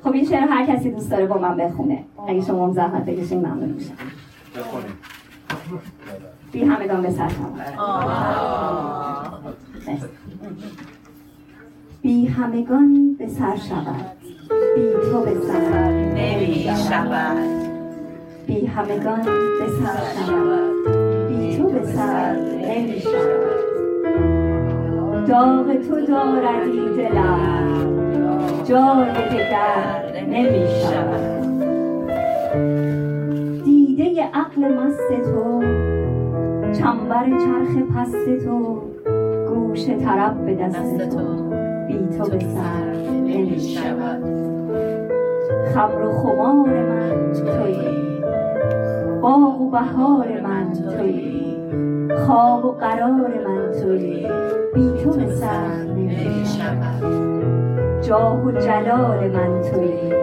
خب این شعر هر کسی دوست داره با من بخونه. اگه شما هم زحمت بکشین ممنون میشم. بی همگان به سر بی همگان به سر شود. بی تو به سر نمی شود. بی همگان به سر شود. بی تو به سر نمی شود. داغ تو داردی دلم. جای دگر نمی شود. دیده عقل مست تو چنبر چرخ پست تو گوش طرب به دست تو بی تو به سر نمی شود خمر و خمار من توی باغ و بهار من توی خواب و قرار من توی بی تو به سر نمی شود جاه و جلال من توی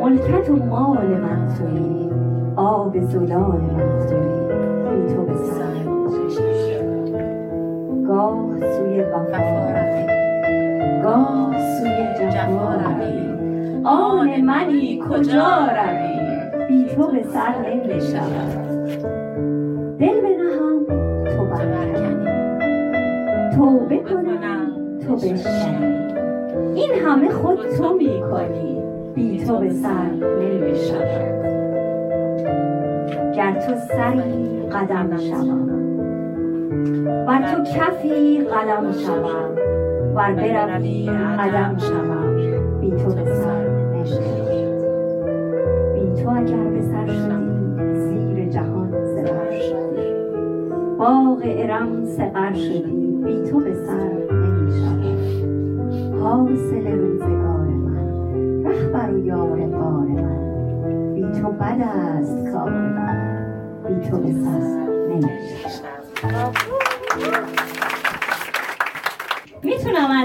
ملکت و مال من توی آب زلال من توی سوی وفا روی گاه سوی جفا روی آن منی کجا روی بی تو به سر نمی شود. دل بنهم تو برکنی توبه کنم تو بشکنی این همه خود تو می کنی بی تو به سر نمی شود گر تو سری قدم شوم ور تو کفی قلم شوم. ور بروی قدم شوم. بی تو به سر بی تو اگر به سر شدی زیر جهان زبر شدی. باغ ارم سقر شدی بی تو به سر نمی شود حاصل روزگار من رهبر و یار بار من. بی تو بد است کار من بی تو به سر نمی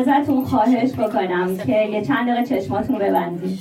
ازتون خواهش بکنم که یه چند دقیقه چشماتون رو ببندید.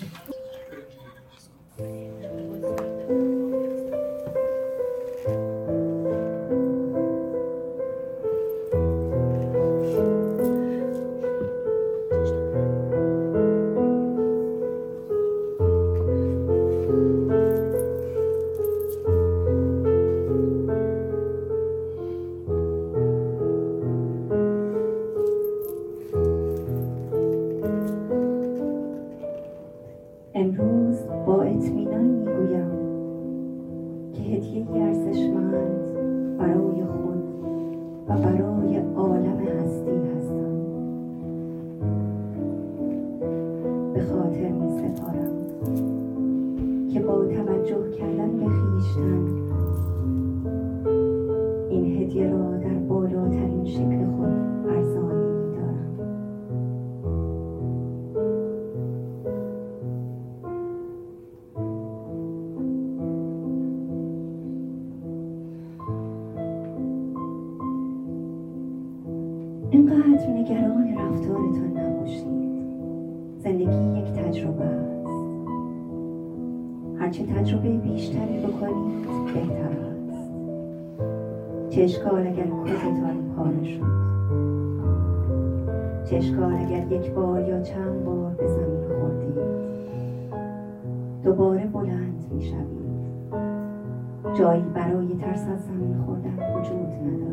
تجربه است هرچه تجربه بیشتری بکنید بهتر است. چه اشکال اگر کتتان پاره شد. چه اشکال اگر یک بار یا چند بار به زمین خوردید دوباره بلند می شوید جایی برای ترس از زمین خوردن وجود ندارد.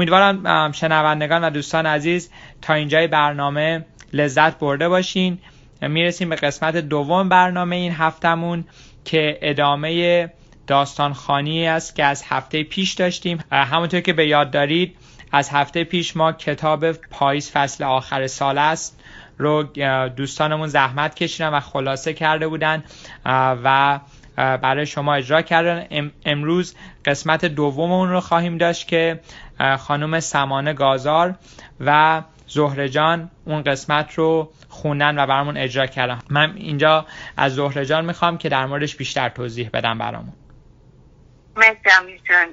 امیدوارم شنوندگان و دوستان عزیز تا اینجای برنامه لذت برده باشین. می‌رسیم به قسمت دوم برنامه این هفتمون که ادامه داستان خانی است که از هفته پیش داشتیم. همونطور که به یاد دارید از هفته پیش ما کتاب پاییز فصل آخر سال است رو دوستانمون زحمت کشیدن و خلاصه کرده بودن. و برای شما اجرا کردن. امروز قسمت دوم اون رو خواهیم داشت که خانم سمانه گازار و زهره جان اون قسمت رو خوندن و برامون اجرا کردن. من اینجا از زهره جان می‌خوام که در موردش بیشتر توضیح بدم برامون. مرسی جان.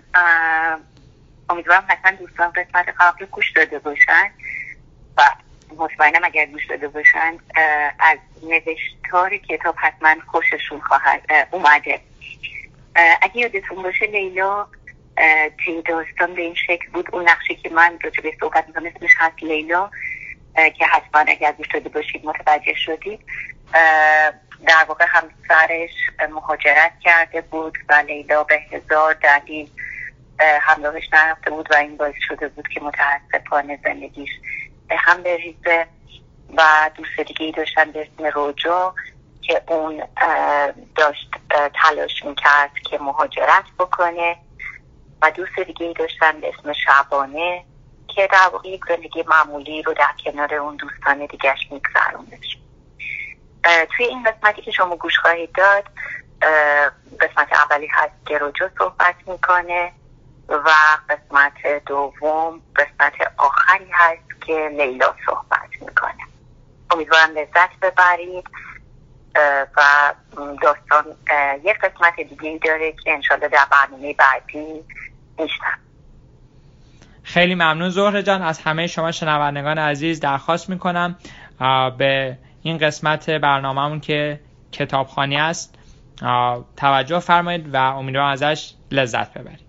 امیدوارم حتما دوستان قسمت قبل گوش داده باشن. و مطمئنم اگر گوش داده باشن از نوشتار کتاب حتما خوششون خواهد اومده. اگه یادتون باشه لیلا تی داستان به این شکل بود. اون نقشی که من راجع به صحبت می‌کنم اسمش هست لیلا که حتما اگر گوش داده باشید متوجه شدید. در واقع همسرش مهاجرت کرده بود و لیلا به هزار دلیل همراهش نرفته بود و این باعث شده بود که متاسفانه زندگیش به هم بریزه و دوست دیگه ای داشتن به اسم روجا که اون داشت تلاش می‌کرد که مهاجرت بکنه و دوست دیگه ای داشتن به اسم شعبانه که در واقع یک زندگی معمولی رو در کنار اون دوستان دیگهش میگذروندش توی این قسمتی که شما گوش خواهید داد قسمت اولی هست که روجا صحبت می‌کنه. و قسمت دوم قسمت آخری هست که لیلا صحبت می‌کنه. امیدوارم لذت ببرید و داستان یک قسمت دیگه داره که انشالله در برنامه بعدی میشتم خیلی ممنون زهره جان. از همه شما شنوندگان عزیز درخواست می‌کنم به این قسمت برنامهمون که کتابخانی است توجه فرمایید و امیدوارم ازش لذت ببرید.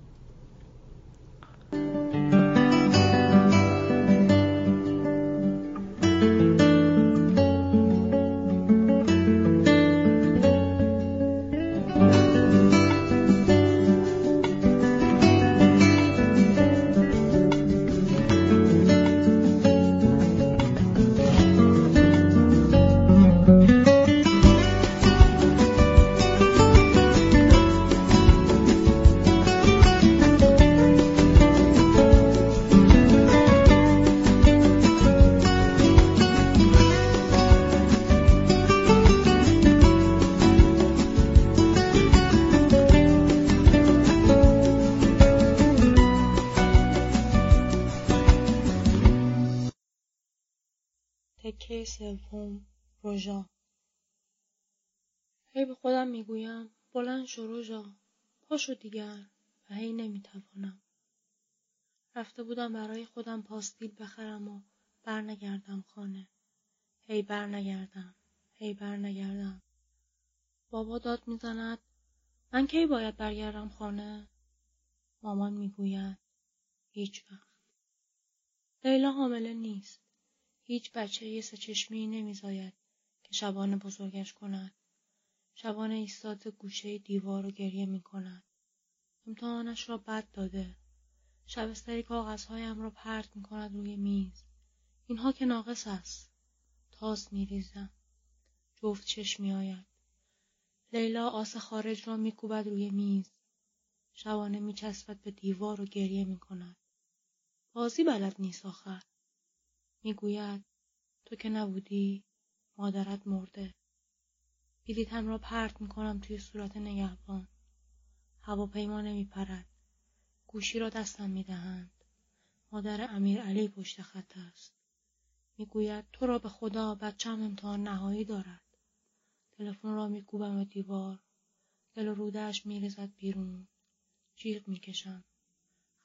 سوم روژا هی به خودم می‌گویم بلند شو روژا پاشو دیگر. و هی نمی‌توانم. رفته بودم برای خودم پاستیل بخرم و برنگردم خانه. هی برنگردم. هی برنگردم. بابا داد می‌زند من کی باید برگردم خانه؟ مامان می‌گوید هیچ وقت. لیلا حامله نیست. هیچ بچه سه چشمی نمیزاید که شبانه بزرگش کند. شبانه ایستاد گوشه دیوار و گریه می کند. امتحانش را بد داده. شبستری کاغذهایم را پرت می کند روی میز. اینها که ناقص است. تاس می ریزم. جفت چشم می آید. لیلا آس خارج را می کوبد روی میز. شبانه می چسبد به دیوار و گریه می کند. بازی بلد نیست آخر. می‌گوید تو که نبودی مادرت مرده. بلیتم را پرت می‌کنم توی صورت نگهبان. هواپیما نمیپرد. گوشی را دستم می‌دهند. مادر امیر علی پشت خط است. می‌گوید تو را به خدا بچم امتحان نهایی دارد. تلفن را میکوبم به دیوار. دل و میریزد بیرون. جیغ می‌کشم.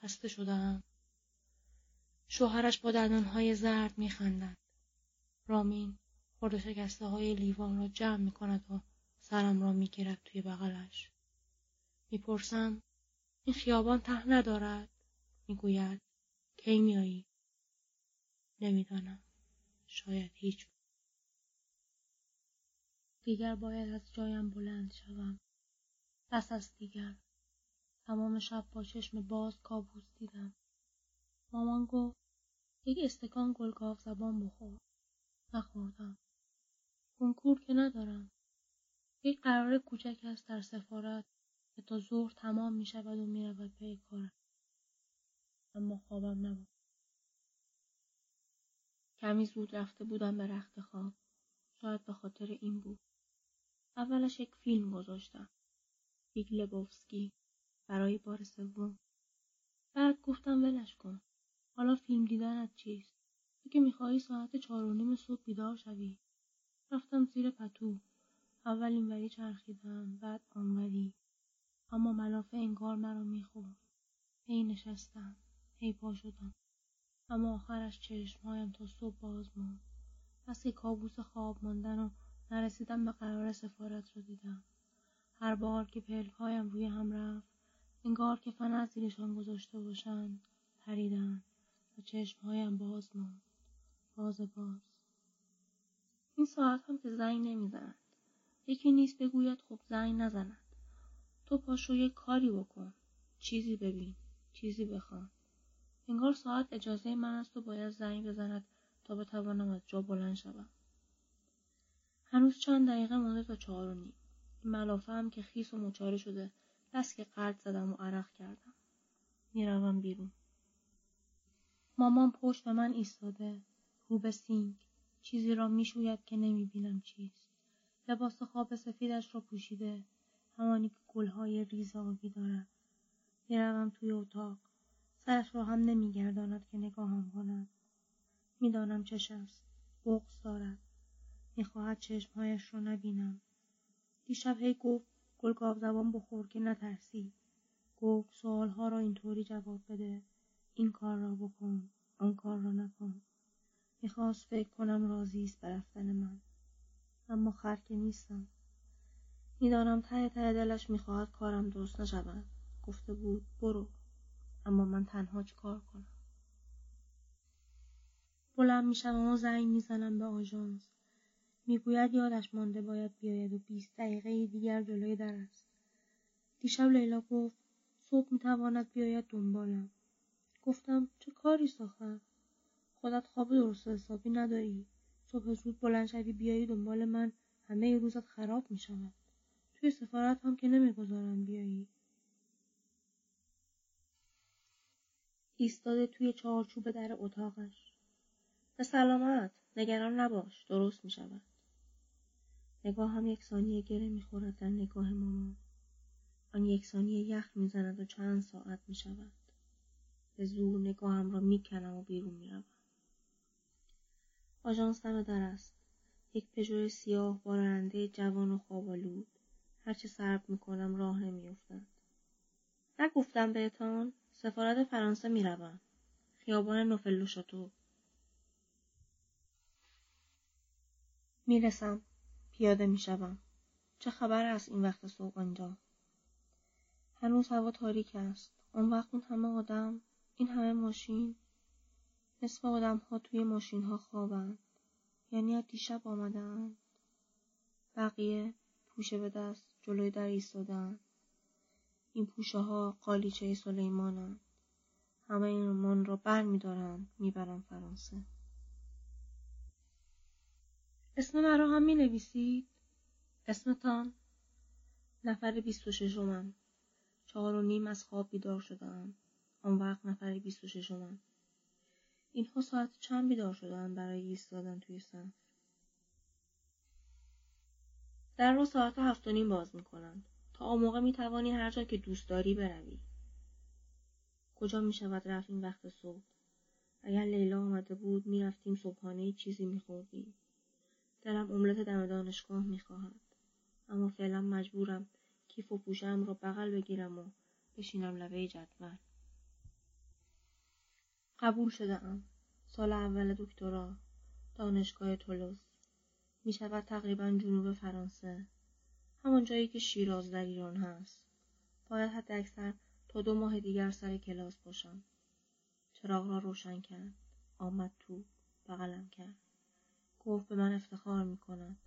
خسته شدم شوهرش با دندانهای زرد میخندد رامین خورده شکسته های لیوان را جمع می کند و سرم را می گیرد توی بغلش. می‌پرسم این خیابان ته ندارد؟ می‌گوید کی میایی؟ نمی‌دانم. شاید هیچ دیگر باید از جایم بلند شوم بس است دیگر تمام شب با چشم باز کابوس دیدم مامان گفت یک استکان گلگاو زبان بخور. نخوردم. کنکور که ندارم. یک قرار کوچک است در سفارت که تا ظهر تمام می شود و می رود پی کارم. اما خوابم نبود. کمی زود رفته بودم به رخت خواب. شاید به خاطر این بود. اولش یک فیلم گذاشتم. بیگ لبوفسکی برای بار سوم. بعد گفتم ولش کن. حالا فیلم دیدنت چیست؟ تو که می‌خواهی ساعت چهار و نیم صبح بیدار شوی. رفتم زیر پتو. اول اینوری چرخیدم بعد آنوری اما ملافه انگار مرا می‌خورد. هی نشستم هی پا شدم. اما آخرش چشمهایم تا صبح باز ماند بس که کابوس خواب ماندن و نرسیدم به قرار سفارت را دیدم. هر بار که پلکهایم روی هم رفت انگار که فن زیرشان گذاشته باشند پریدند. و چشمهایم باز ماند. باز باز. این ساعت هم که زنگ نمی‌زند. یکی نیست بگوید خب زنگ نزند. تو پاشو یک کاری بکن. چیزی ببین. چیزی بخوان. انگار ساعت اجازه من است و باید زنگ بزند تا بتوانم از جا بلند شوم. هنوز چند دقیقه مانده تا چهار و نیم. این ملافه هم که خیس و مچاره شده بس که قرد زدم و عرق کردم. می‌روم بیرون. مامان پشت به من ایستاده. رو به سینک. چیزی را می‌شوید که نمی‌بینم چیست. لباس خواب سفیدش را پوشیده. همانی که گلهای ریز آبی دارد. می‌روم توی اتاق. سرش را هم نمیگرداند که نگاهم کند می‌دانم چش است. بغز دارد. می‌خواهد چشمهایش را نبینم. دیشب هی گفت گلگاو زبان بخور که نترسی. گفت سوالها را اینطوری جواب بده. این کار را بکن آن کار را نکن. می‌خواست فکر کنم راضی است به رفتن من. اما خر نیستم. می‌دانم ته ته دلش می‌خواهد کارم درست نشود. گفته بود برو. اما من تنها چه کار کنم؟ بلند می‌شوم و زنگ می‌زنم به آژانس. می‌گوید یادش مانده باید بیاید و بیست دقیقه دیگر جلوی در است. دیشب لیلا گفت صبح می‌تواند بیاید دنبالم. گفتم چه کاری ساخر خودت خواب درست حسابی نداری صبح زود بلند شوی بیایی دنبال من همه روزت خراب می شود. توی سفارت هم که نمی‌گذارم بیایی. ایستاده توی چارچوب در اتاقش. به سلامت نگران نباش درست می شود. نگاه هم یک ثانیه گره می خورد در نگاه مامان. آن یک ثانیه یخ می زند و چند ساعت می شود. به زور نگاهم را می کنم و بیرون می روم. آژانس دم در است. یک پژو سیاه با راننده جوان و خوابالود هرچه سرب می‌کنم راه نمیافتند نگفتم بهتان سفارت فرانسه می‌روم. خیابان نوفل شاتو. می‌رسم. پیاده می‌شوم. چه خبر است این وقت صبح آنجا؟ هنوز هوا تاریک است. آن وقت اون همه آدم این همه ماشین نصف آدم ها توی ماشین ها خوابند. یعنی از دیشب آمدن. بقیه پوشه به دست جلوی در ایستادن. این پوشه ها قالیچه سلیمانند. همه این من را بر می دارن می فرانسه. اسم مرا هم می نویسید؟ اسمتان؟ نفر بیست و ششمم. چهار و نیم از خواب بیدار شدم. آن وقت نفر بیست و ششمم. اینها ساعت چند بیدار شدن برای ایستادن توی صف؟ در رو ساعت هفت و نیم باز می‌کنند تا آن موقع می‌توانی هر جا که دوست داری بروی. کجا می‌شود رفت این وقت صبح؟ اگر لیلا آمده بود می‌رفتیم صبحانه چیزی میخوردیم دلم املت دم دانشگاه می‌خواهد. اما فعلا مجبورم کیف و پوشم را بغل بگیرم و بشینم لبه جدول. قبول شدم. سال اول دکترا. دانشگاه تولوز. می شود تقریبا جنوب فرانسه. همان جایی که شیراز در ایران هست. باید حد اکثر تا دو ماه دیگر سر کلاس باشم. چراغ را روشن کرد. آمد تو. بغلم کرد. گفت به من افتخار می کند.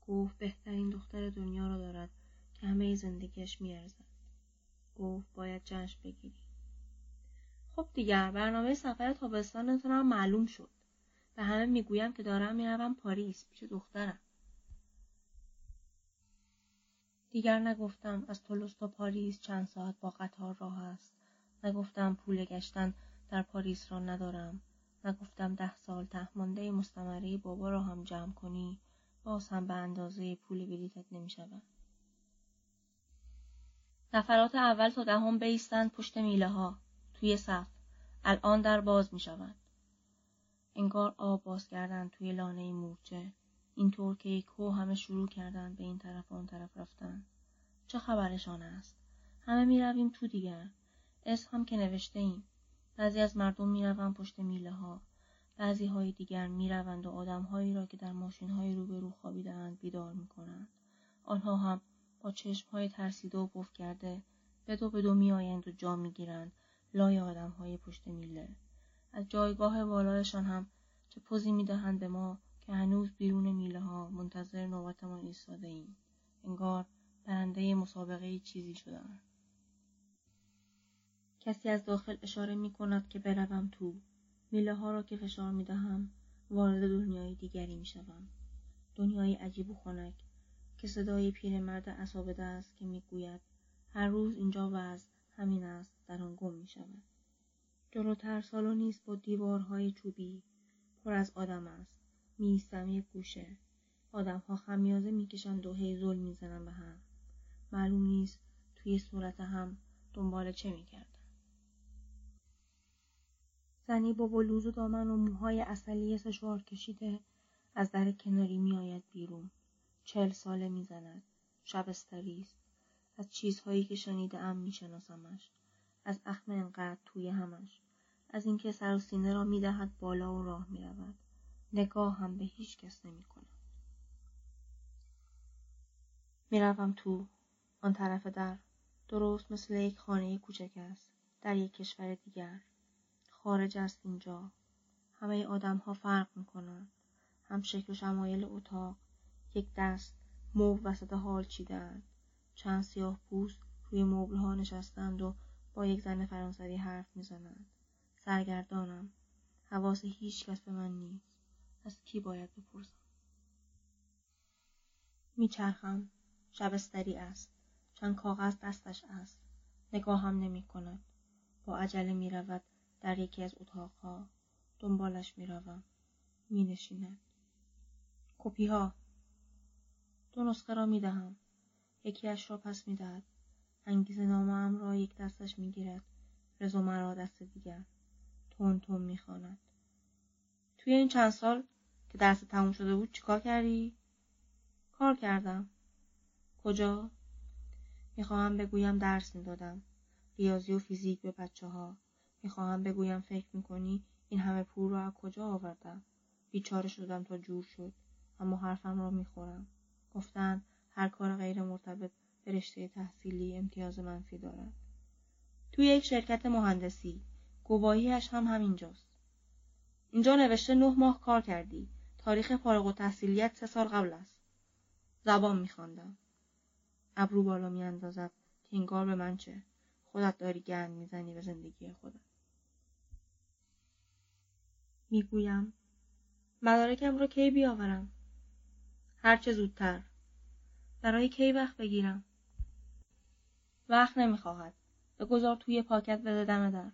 گفت بهترین دختر دنیا را دارد که همه زندگیش میارزد گفت باید جشن بگیری خب دیگر برنامه سفر تابستانتون هم معلوم شد. به همه می‌گویم که دارم می‌روم پاریس پیش دخترم. دیگر نگفتم از تولوس تا پاریس چند ساعت با قطار راه است. نگفتم پول گشتن در پاریس را ندارم. نگفتم ده سال تهمانده مستمره بابا را هم جمع کنی باز هم به اندازه پول بلیتت نمی شود. نفرات اول تا دهم بیستند پشت میله ها توی صف. الان در باز می شود. انگار آب باز کردن توی لانه مورچه. اینطور که یک همه شروع کردند به این طرف آن طرف رفتن. چه خبرشان است؟ همه می رویم تو دیگر اسم هم که نوشته ایم. بعضی از مردم می روند پشت میله ها بعضی های دیگر می روند و آدم هایی را که در ماشین های روبرو خوابیدهاند بیدار می کنند. آنها هم با چشم های ترسیده و بف کرده به دو به دو می آیند و جا می گیرند لای آدم های پشت میله. از جایگاه والایشان هم چه پوزی می دهند به ما که هنوز بیرون میله ها منتظر نوبتمان ایستاده ایم. انگار برنده مسابقه چیزی شدند. کسی از داخل اشاره می کند که بروم تو. میله ها را که فشار می دهم وارد دنیای دیگری می شوم. دنیای عجیب و خنک که صدای پیرمرد اسابده است که می‌گوید هر روز اینجا وضع همین است در آن گم می شود. جلوتر سالونی با دیوارهای چوبی پر از آدم است. میستم یک گوشه. آدمها خمیازه می‌کشند و هی ظلم می‌زنند به هم. معلوم نیست توی صورت هم دنبال چه می‌کردن زنی با بلوز و دامن و موهای اصلی سشوار کشیده از در کناری میآید بیرون. چهل ساله می‌زند. شبستری است از چیزهایی که شنیده ام میشناسمش از اخم انقدر توی همش از اینکه سر و سینه را می‌دهد بالا و راه می‌رود. نگاه هم به هیچ کس نمی کند. می‌روم تو آن طرف در. درست مثل یک خانه کوچک است در یک کشور دیگر. خارج است اینجا. همه آدم ها فرق می‌کنند هم شکل و شمایل اتاق یک دست مو وسط حال چیدند چند سیاه پوست روی مبل ها نشستند و با یک زن فرانسوی حرف می‌زنند. سرگردانم. حواس هیچ کس به من نیست. از کی باید بپرسم؟ میچرخم. شبستری است. چند کاغذ دستش است. نگاهم نمی کند با عجله می رود در یکی از اتاقها. دنبالش می روم می نشیند کپی ها دو نسخه را می دهم یکیش را پس می دهد انگیز نامه را یک دستش می گیرد رزومه را دست دیگر تون تون می خاند. توی این چند سال که درس تموم شده بود چیکار کردی؟ کار کردم. کجا؟ می‌خواهم بگویم درس می‌دادم. ریاضی و فیزیک به بچه ها. می‌خواهم بگویم فکر می‌کنی این همه پول را از کجا آوردم. بیچاره شدم تا جور شد. اما حرفم را می‌خورم. گفتن هر کار غیر مرتبط به رشته تحصیلی امتیاز منفی دارد. توی یک شرکت مهندسی گواهیش هم همینجاست. اینجا نوشته نه ماه کار کردی. تاریخ فارغ و تحصیلیت سه سال قبل است. زبان میخواندم. ابرو بالا میاندازد که به من چه خودت داری گند می‌زنی به زندگی خودت می‌گویم مدارکم رو کی بیاورم هرچه زودتر برای کی وقت بگیرم؟ وقت نمی‌خواهد. بگذار توی پاکت بده دم در.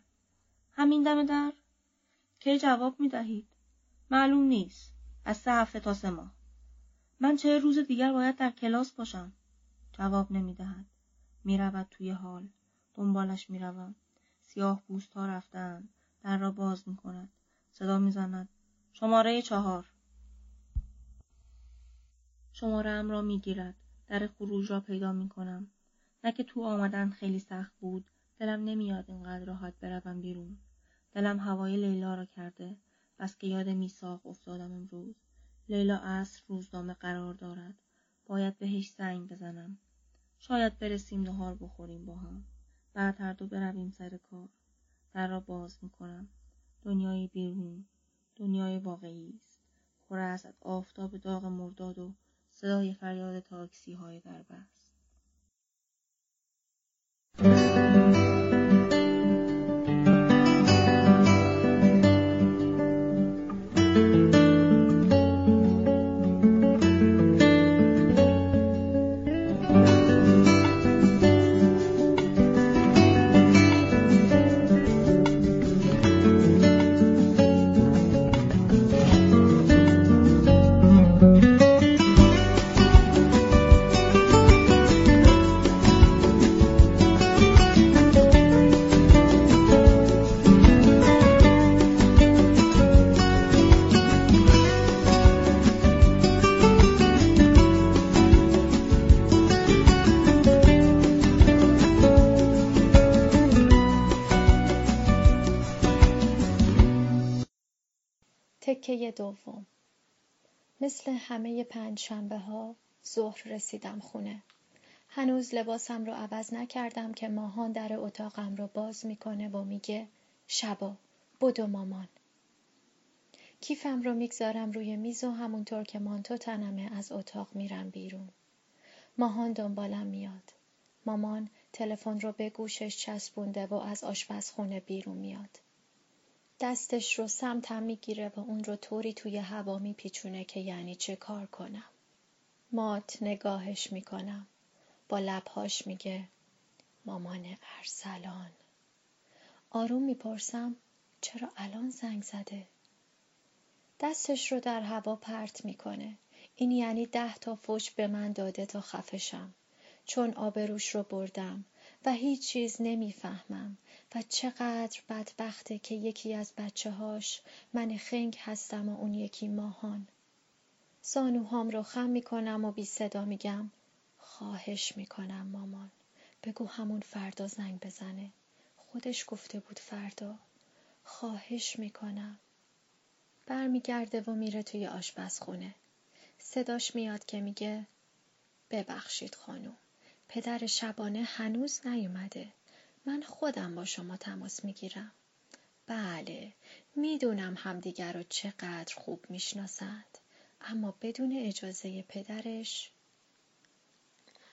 همین دم در؟ کی جواب می‌دهید؟ معلوم نیست. از سه هفته تا سه ماه. من چه روز دیگر باید در کلاس باشم؟ جواب نمی‌دهد. می‌رود توی حال. دنبالش می‌روم. سیاه پوست ها رفتن. در را باز می‌کند. صدا می‌زند. شماره چهار. شماره ام را می‌گیرد. در خروج را پیدا می‌کنم. نه که تو آمدن خیلی سخت بود. دلم نمیاد اینقدر راحت بروم بیرون. دلم هوای لیلا را کرده. بس که یاد میساق افتادم امروز. لیلا عصر روزنامه قرار دارد. باید بهش زنگ بزنم. شاید برسیم نهار بخوریم با هم. بعد هر دو برویم سر کار. در را باز می‌کنم. دنیای بیرون دنیای واقعی است. پر از آفتاب داغ مرداد و صدای فریاد تاکسی های در. دوم مثل همه پنج شنبه ها ظهر رسیدم خونه. هنوز لباسم رو عوض نکردم که ماهان در اتاقم رو باز می‌کنه و میگه شبا بدو مامان. کیفم رو می‌گذارم روی میز و همونطور که مانتو تنمه از اتاق میرم بیرون. ماهان دنبالم میاد. مامان تلفن رو به گوشش چسبونده و از آشپزخونه بیرون میاد. دستش رو سمتم می‌گیره و اون رو طوری توی هوا میپیچونه که یعنی چه کار کنم. مات نگاهش می‌کنم. با لبهاش میگه مامان ارسلان. آروم می‌پرسم چرا الان زنگ زده؟ دستش رو در هوا پرت می‌کنه. این یعنی ده تا فوش به من داده تا خفشم. چون آبروش رو بردم و هیچ چیز نمی‌فهمم. و چقدر بدبخته که یکی از بچه هاش من خنگ هستم و اون یکی ماهان. زانوهام رو خم می‌کنم و بی صدا میگم. خواهش می‌کنم مامان. بگو همون فردا زنگ بزنه. خودش گفته بود فردا. خواهش می‌کنم. برمیگرده و میره توی آشپزخونه. صداش میاد که میگه ببخشید خانم پدر شبانه هنوز نیومده من خودم با شما تماس می‌گیرم. بله می‌دونم همدیگر رو چقدر خوب می‌شناسند اما بدون اجازه پدرش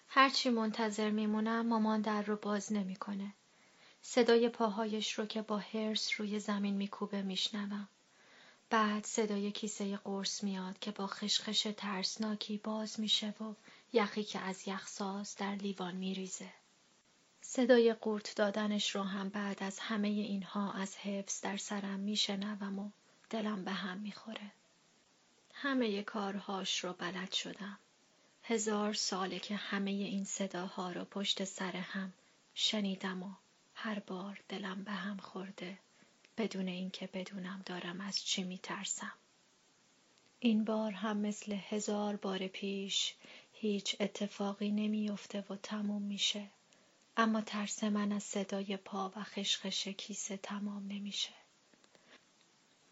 هرچی منتظر میمونم مامان در رو باز نمی‌کنه. صدای پاهایش رو که با هرس روی زمین میکوبه میشنوم. بعد صدای کیسه قرص میاد که با خشخش ترسناکی باز میشه و یخی که از یخساز در لیوان میریزه. صدای قورت دادنش رو هم بعد از همه اینها از حفظ در سرم میشنوم و دلم به هم می‌خوره. همه کارهاش رو بلد شدم. هزار ساله که همه این صداها رو پشت سر هم شنیدم و هر بار دلم به هم خورده بدون اینکه بدونم دارم از چی میترسم. این بار هم مثل هزار بار پیش هیچ اتفاقی نمیافته و تموم میشه. اما ترس من از صدای پا و خشخش کیسه تمام نمیشه.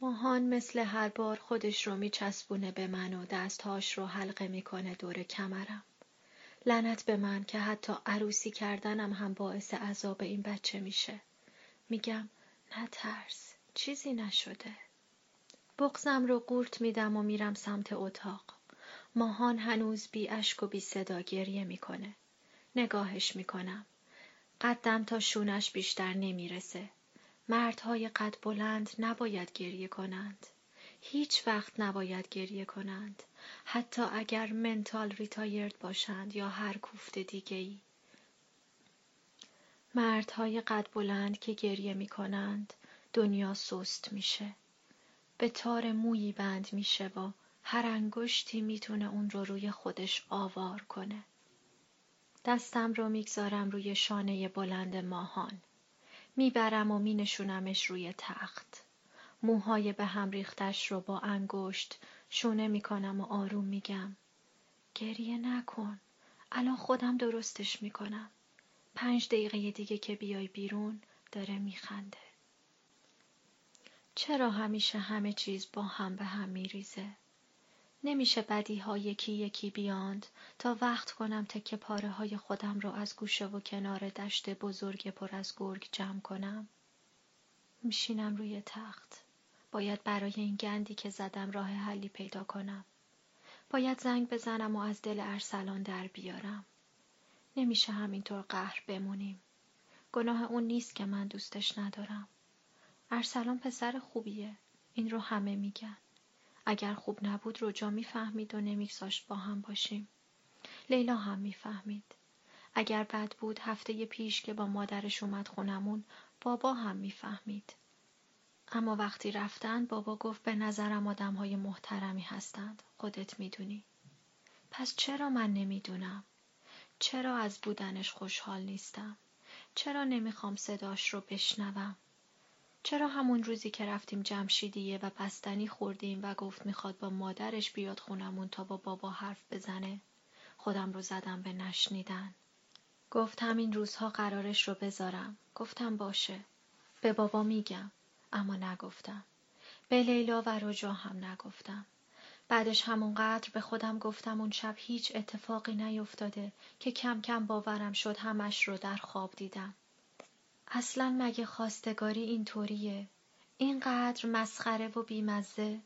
ماهان مثل هر بار خودش رو میچسبونه به من و دستهاش رو حلقه می‌کنه دور کمرم. لعنت به من که حتی عروسی کردنم هم باعث عذاب این بچه میشه. میگم نترس چیزی نشده. بغزم رو قورت میدم و میرم سمت اتاق. ماهان هنوز بی اشک و بی صدا گریه می‌کنه. نگاهش می‌کنم. قدم تا شونش بیشتر نمی‌رسه. مردهای قد بلند نباید گریه کنند. هیچ وقت نباید گریه کنند. حتی اگر منتال ریتایرد باشند یا هر کوفت دیگه ای. مردهای قد بلند که گریه می کنند دنیا سست میشه. به تار مویی بند میشه و هر انگشتی می‌تونه اون رو روی خودش آوار کنه. دستم رو می‌گذارم روی شانه بلند ماهان. می‌برم و مینشونمش روی تخت. موهای به هم ریختش رو با انگشت شونه می‌کنم و آروم میگم. گریه نکن. الان خودم درستش می‌کنم. پنج دقیقه دیگه که بیای بیرون داره میخنده. چرا همیشه همه چیز با هم به هم میریزه؟ نمیشه بدی ها یکی یکی بیاند تا وقت کنم تکه پاره های خودم رو از گوشه و کنار دشت بزرگ پر از گرگ جمع کنم. میشینم روی تخت. باید برای این گندی که زدم راه حلی پیدا کنم. باید زنگ بزنم و از دل ارسلان در بیارم. نمیشه همینطور قهر بمونیم. گناه اون نیست که من دوستش ندارم. ارسلان پسر خوبیه. این رو همه میگن. اگر خوب نبود رجا می‌فهمید و نمیگذاشت با هم باشیم. لیلا هم می‌فهمید. اگر بد بود هفته پیش که با مادرش اومد خونمون بابا هم می‌فهمید. اما وقتی رفتن بابا گفت به نظرم آدم های محترمی هستند. خودت می‌دونی. پس چرا من نمی‌دونم؟ چرا از بودنش خوشحال نیستم؟ چرا نمی‌خوام صداش رو بشنوم؟ چرا همون روزی که رفتیم جمشیدیه و بستنی خوردیم و گفت می‌خواد با مادرش بیاد خونمون تا با بابا حرف بزنه؟ خودم رو زدم به نشنیدن. گفت همین روزها قرارش رو بذارم. گفتم باشه. به بابا میگم. اما نگفتم. به لیلا و رجا هم نگفتم. بعدش همونقدر به خودم گفتم اون شب هیچ اتفاقی نیفتاده که کم کم باورم شد همش رو در خواب دیدم. اصلا مگه خواستگاری اینطوریه؟ اینقدر مسخره و بیمزه.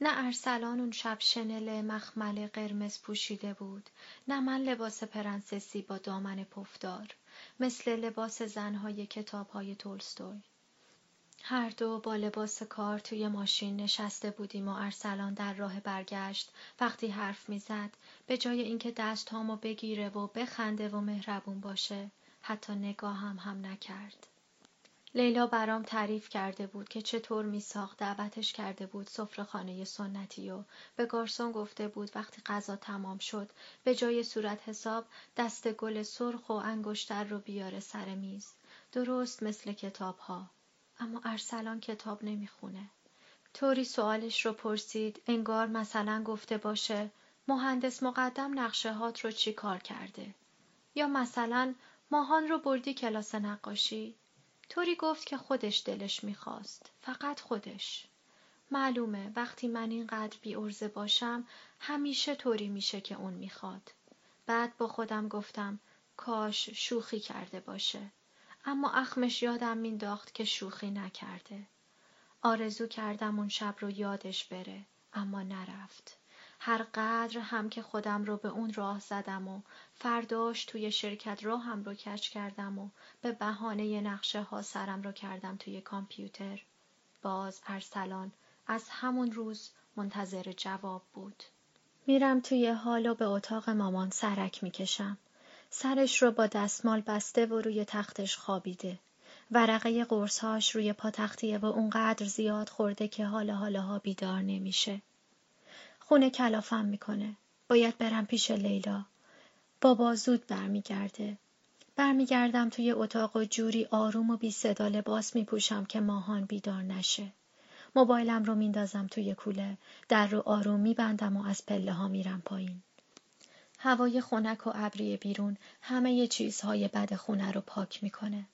نه ارسلان اون شب شنل مخمل قرمز پوشیده بود نه من لباس پرنسسی با دامن پفدار مثل لباس زنهای کتابهای تولستوی. هر دو با لباس کار توی ماشین نشسته بودیم و ارسلان در راه برگشت وقتی حرف می‌زد به جای اینکه دست هامو بگیره و بخنده و مهربون باشه. حتی نگاه هم هم نکرد. لیلا برام تعریف کرده بود که چطور میساخت دعوتش کرده بود سفره خانه سنتی و به گارسون گفته بود وقتی غذا تمام شد به جای صورت حساب دست گل سرخ و انگشتر رو بیاره سر میز. درست مثل کتاب ها اما ارسلان کتاب نمی‌خونه. طوری سوالش رو پرسید انگار مثلا گفته باشه مهندس مقدم نقشه هات رو چی کار کرده؟ یا مثلا ماهان رو بردی کلاس نقاشی. طوری گفت که خودش دلش می‌خواست. فقط خودش. معلومه وقتی من اینقدر بی ارزه باشم همیشه طوری میشه که اون می‌خواد. بعد با خودم گفتم کاش شوخی کرده باشه. اما اخمش یادم مینداخت که شوخی نکرده. آرزو کردم اون شب رو یادش بره اما نرفت. هر قدر هم که خودم رو به اون راه زدم و فرداش توی شرکت راهم رو کچ کردم و به بهانه نقشه ها سرم رو کردم توی کامپیوتر. باز ارسلان از همون روز منتظر جواب بود. میرم توی حال و به اتاق مامان سرک می‌کشم. سرش رو با دستمال بسته و روی تختش خوابیده. ورقه قرصهاش روی پاتختیه و اونقدر زیاد خورده که حالا حالاها بیدار نمیشه. خونه کلافم می‌کنه. باید برم پیش لیلا. بابا زود برمیگرده. برمیگردم توی اتاق و جوری آروم و بی صدا لباس میپوشم که ماهان بیدار نشه. موبایلم رو میندازم توی کوله. در رو آروم میبندم و از پله ها میرم پایین. هوای خنک و ابری بیرون همه چیزهای بد خونه رو پاک می‌کنه.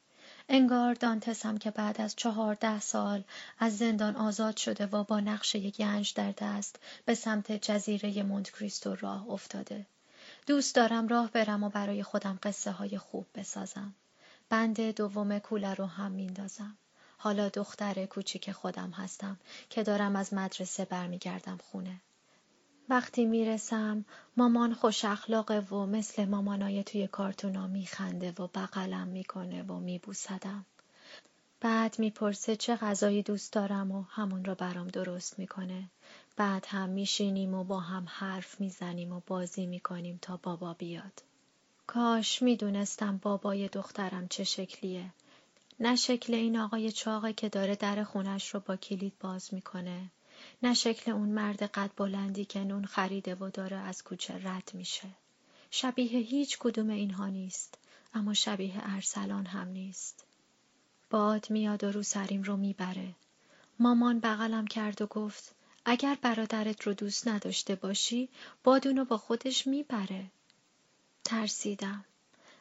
انگار دانتسم که بعد از چهارده سال از زندان آزاد شده و با نقشه گنج در دست به سمت جزیره مونت کریستو راه افتاده. دوست دارم راه برم و برای خودم قصه های خوب بسازم. بند دوم کوله رو هم میندازم. حالا دختر کوچیک خودم هستم که دارم از مدرسه برمیگردم خونه. وقتی می‌رسم مامان خوش اخلاقه و مثل مامانای توی کارتونا میخنده و بغلم می‌کنه و میبوسدم. بعد می‌پرسه چه غذایی دوست دارم و همون رو برام درست می‌کنه. بعد هم میشینیم و با هم حرف می‌زنیم و بازی می‌کنیم تا بابا بیاد. کاش می‌دونستم بابای دخترم چه شکلیه. نه شکل این آقای چاقه که داره در خونش رو با کلید باز می‌کنه. نه شکل اون مرد قد بلندی که نون خریده و داره از کوچه رد میشه. شبیه هیچ کدوم اینها نیست اما شبیه ارسلان هم نیست. باد میاد و رو سریم رو می‌بره. مامان بغلم کرد و گفت اگر برادرت رو دوست نداشته باشی بادونو با خودش می‌بره. ترسیدم.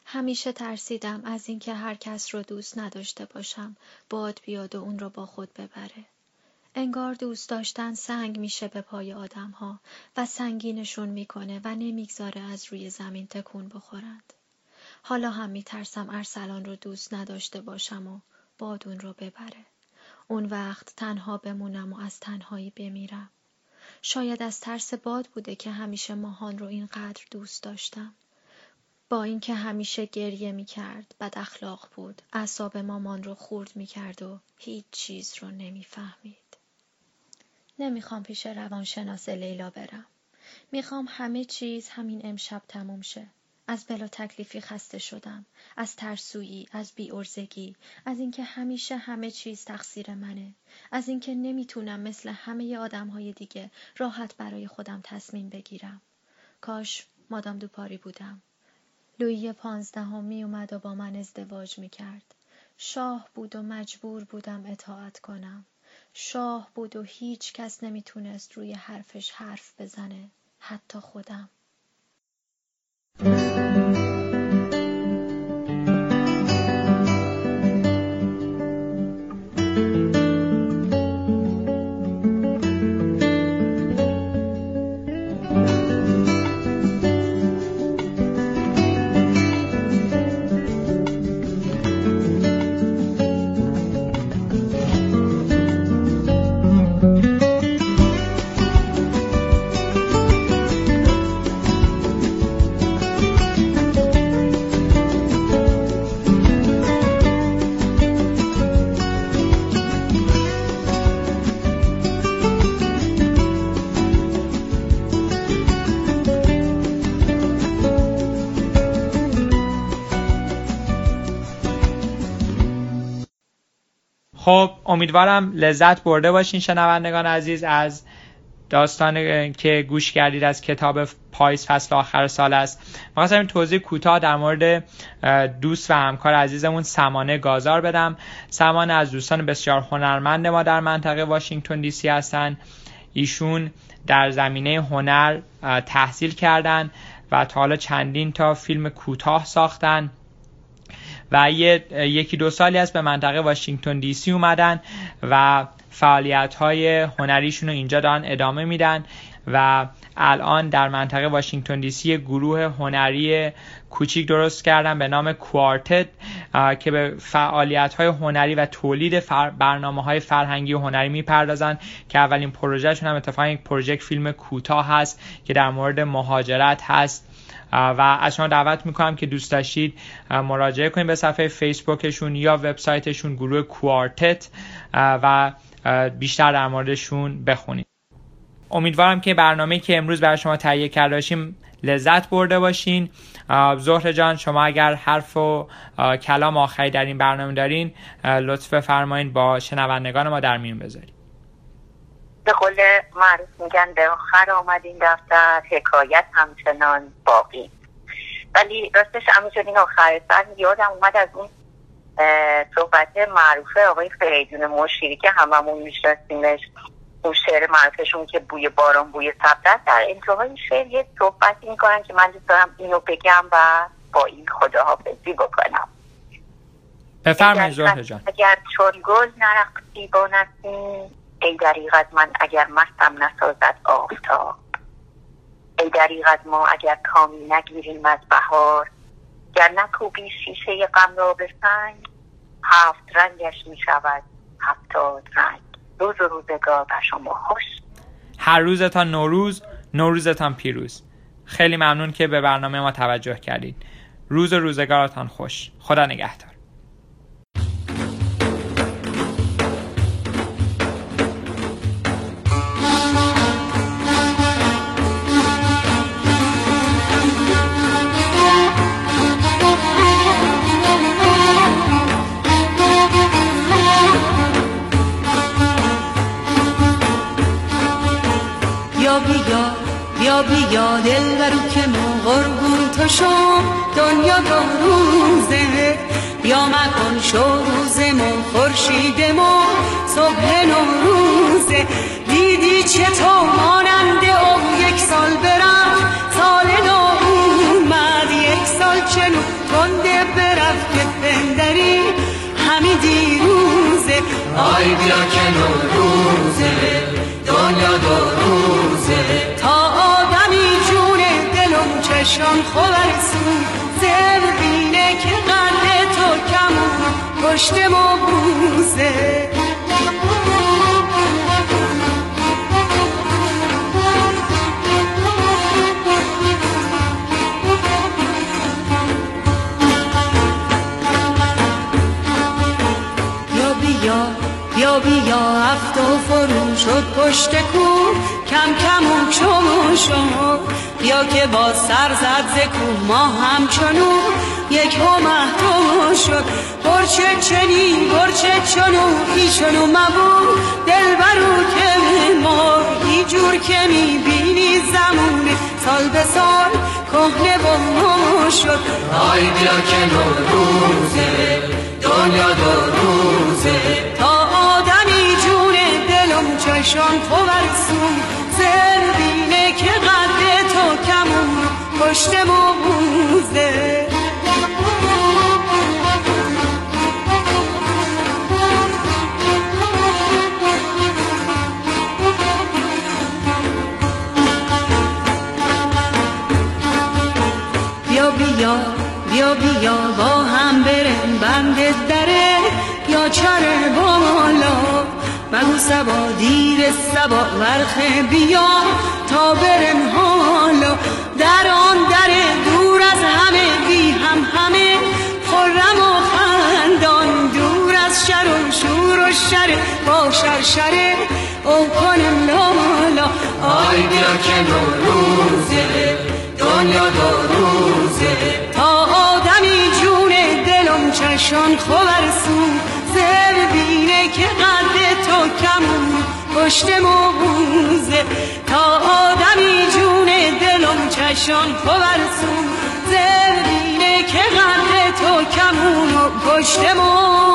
همیشه ترسیدم از اینکه هر کس رو دوست نداشته باشم باد بیاد و اون رو با خود ببره. انگار دوست داشتن سنگ میشه به پای آدم ها و سنگینشون می‌کنه و نمی‌گذاره از روی زمین تکون بخورند. حالا هم میترسم ارسلان رو دوست نداشته باشم و بادون رو ببره. اون وقت تنها بمونم و از تنهایی بمیرم. شاید از ترس باد بوده که همیشه ماهان رو اینقدر دوست داشتم. با اینکه همیشه گریه می کرد بد اخلاق بود اعصاب مامان رو خورد می کرد و هیچ چیز رو نمی‌فهمید. نمی‌خوام پیش روانشناس لیلا برم. می‌خوام همه چیز همین امشب تموم شه. از بلا تکلیفی خسته شدم. از ترسویی، از بیارزگی، از اینکه همیشه همه چیز تقصیر منه. از اینکه نمی‌تونم مثل همه آدم های دیگه راحت برای خودم تصمیم بگیرم. کاش مادام دوپاری بودم. لویی پانزدهم می اومد و با من ازدواج می کرد. شاه بود و مجبور بودم اطاعت کنم. شاه بود و هیچ کس نمی‌تونست روی حرفش حرف بزنه. حتی خودم. امیدوارم لذت برده باشین شنوندگان عزیز از داستان که گوش کردید از کتاب پاییز فصل آخر سال است. می‌خواستم این توضیح کوتاه در مورد دوست و همکار عزیزمون سمانه گازار بدم. سمانه از دوستان بسیار هنرمند ما در منطقه واشنگتن دی سی هستن. ایشون در زمینه هنر تحصیل کردن و تا حالا چندین تا فیلم کوتاه ساختن. و یکی دو سالی است به منطقه واشنگتن دی سی اومدن و فعالیت های هنریشون رو اینجا دارن ادامه میدن و الان در منطقه واشنگتن دی سی گروه هنری کوچیک درست کردن به نام کوارتت که به فعالیت های هنری و تولید برنامه های فرهنگی و هنری می‌پردازن که اولین پروژهشون هم اتفاقا یک پروژه فیلم کوتاه هست که در مورد مهاجرت هست. و از شما دعوت می‌کنم که دوست داشتید مراجعه کنید به صفحه فیسبوکشون یا وبسایتشون گروه کوارتت و بیشتر در موردشون بخونید. امیدوارم که برنامه که امروز برای شما تهیه کرده باشیم لذت برده باشین. زهر جان شما اگر حرف و کلام آخری در این برنامه دارین لطف فرمایید با شنوندگان ما در میون بذارید. به قول معروف میگن به آخر آمد این دفتر حکایت همچنان باقی. ولی راستش همینجور این آخر سر یادم اومد از اون صحبت معروف آقای فریدون مشیری که هممون میشناسیمش. اون شعر معروفشون که بوی باران بوی سبت در انتهای شعر یه صحبتی می‌کنن که من دوست دارم اینو بگم و با این خداحافظی بکنم. بفرمایید اگر چون گل نرقصی با نسیم ای دریغ من اگر مستم نسازد آفتاب. ای دریغ ما اگر کامی نگیریم از بهار. گر نکوبی شیشه غم را به سنگ هفت رنگش می شود هفتاد رنگ. روز و روزگار بر شما خوش. هر روزتان نوروز نوروزتان پیروز. خیلی ممنون که به برنامه ما توجه کردید. روز و روزگارتان خوش. خدا نگهدار. بیا دل برو که ما قربون تو شم دنیا دو روزه. بیا مکن شو روزمون ما صبح نوروزه دیدی چطور ماننده او. یک سال برم. سال نو اومد. یک سال چنو تنده برفت که پندری. همی دیروزه. آی بیا که نوروزه دنیا دو روزه. شان خورسون زیر بینه که قلب تو کم پشت ما بوزه بیا بیا افت و فرو شد پشت کو کم کم و چمو شد یا که با سر زد ز کو ما همچنو یک هو محتوم شد. برچه چنی برچه چنو ایشنو مبو دل برو که ما جور که می‌بینی زمون سال به سال کهنه با شد. آی بیا که روزه دنیا دو روزه. تا آدمی جون دلم چشان خوبرسون زربینه که قد تو کمون پشت موزه بیا بیا بیا با هم برم بند دره یا چر بالا. مگو سبا دیر سبا ورخ بیا. تا برم حالا. در آن در دور از همه بی هم همه. خرم و خندان دور از شر و شور و شر. با شر شر او کنم لالا. آی بیا که روزه دنیا دو روزه. تا آدمی جون دلم چشان خوبرسو زر بینه که قد تو کمون پشت موزه تا آدمی جون دلم چشان پورسوزه زرینه که قدر تو کمون و پشت موزه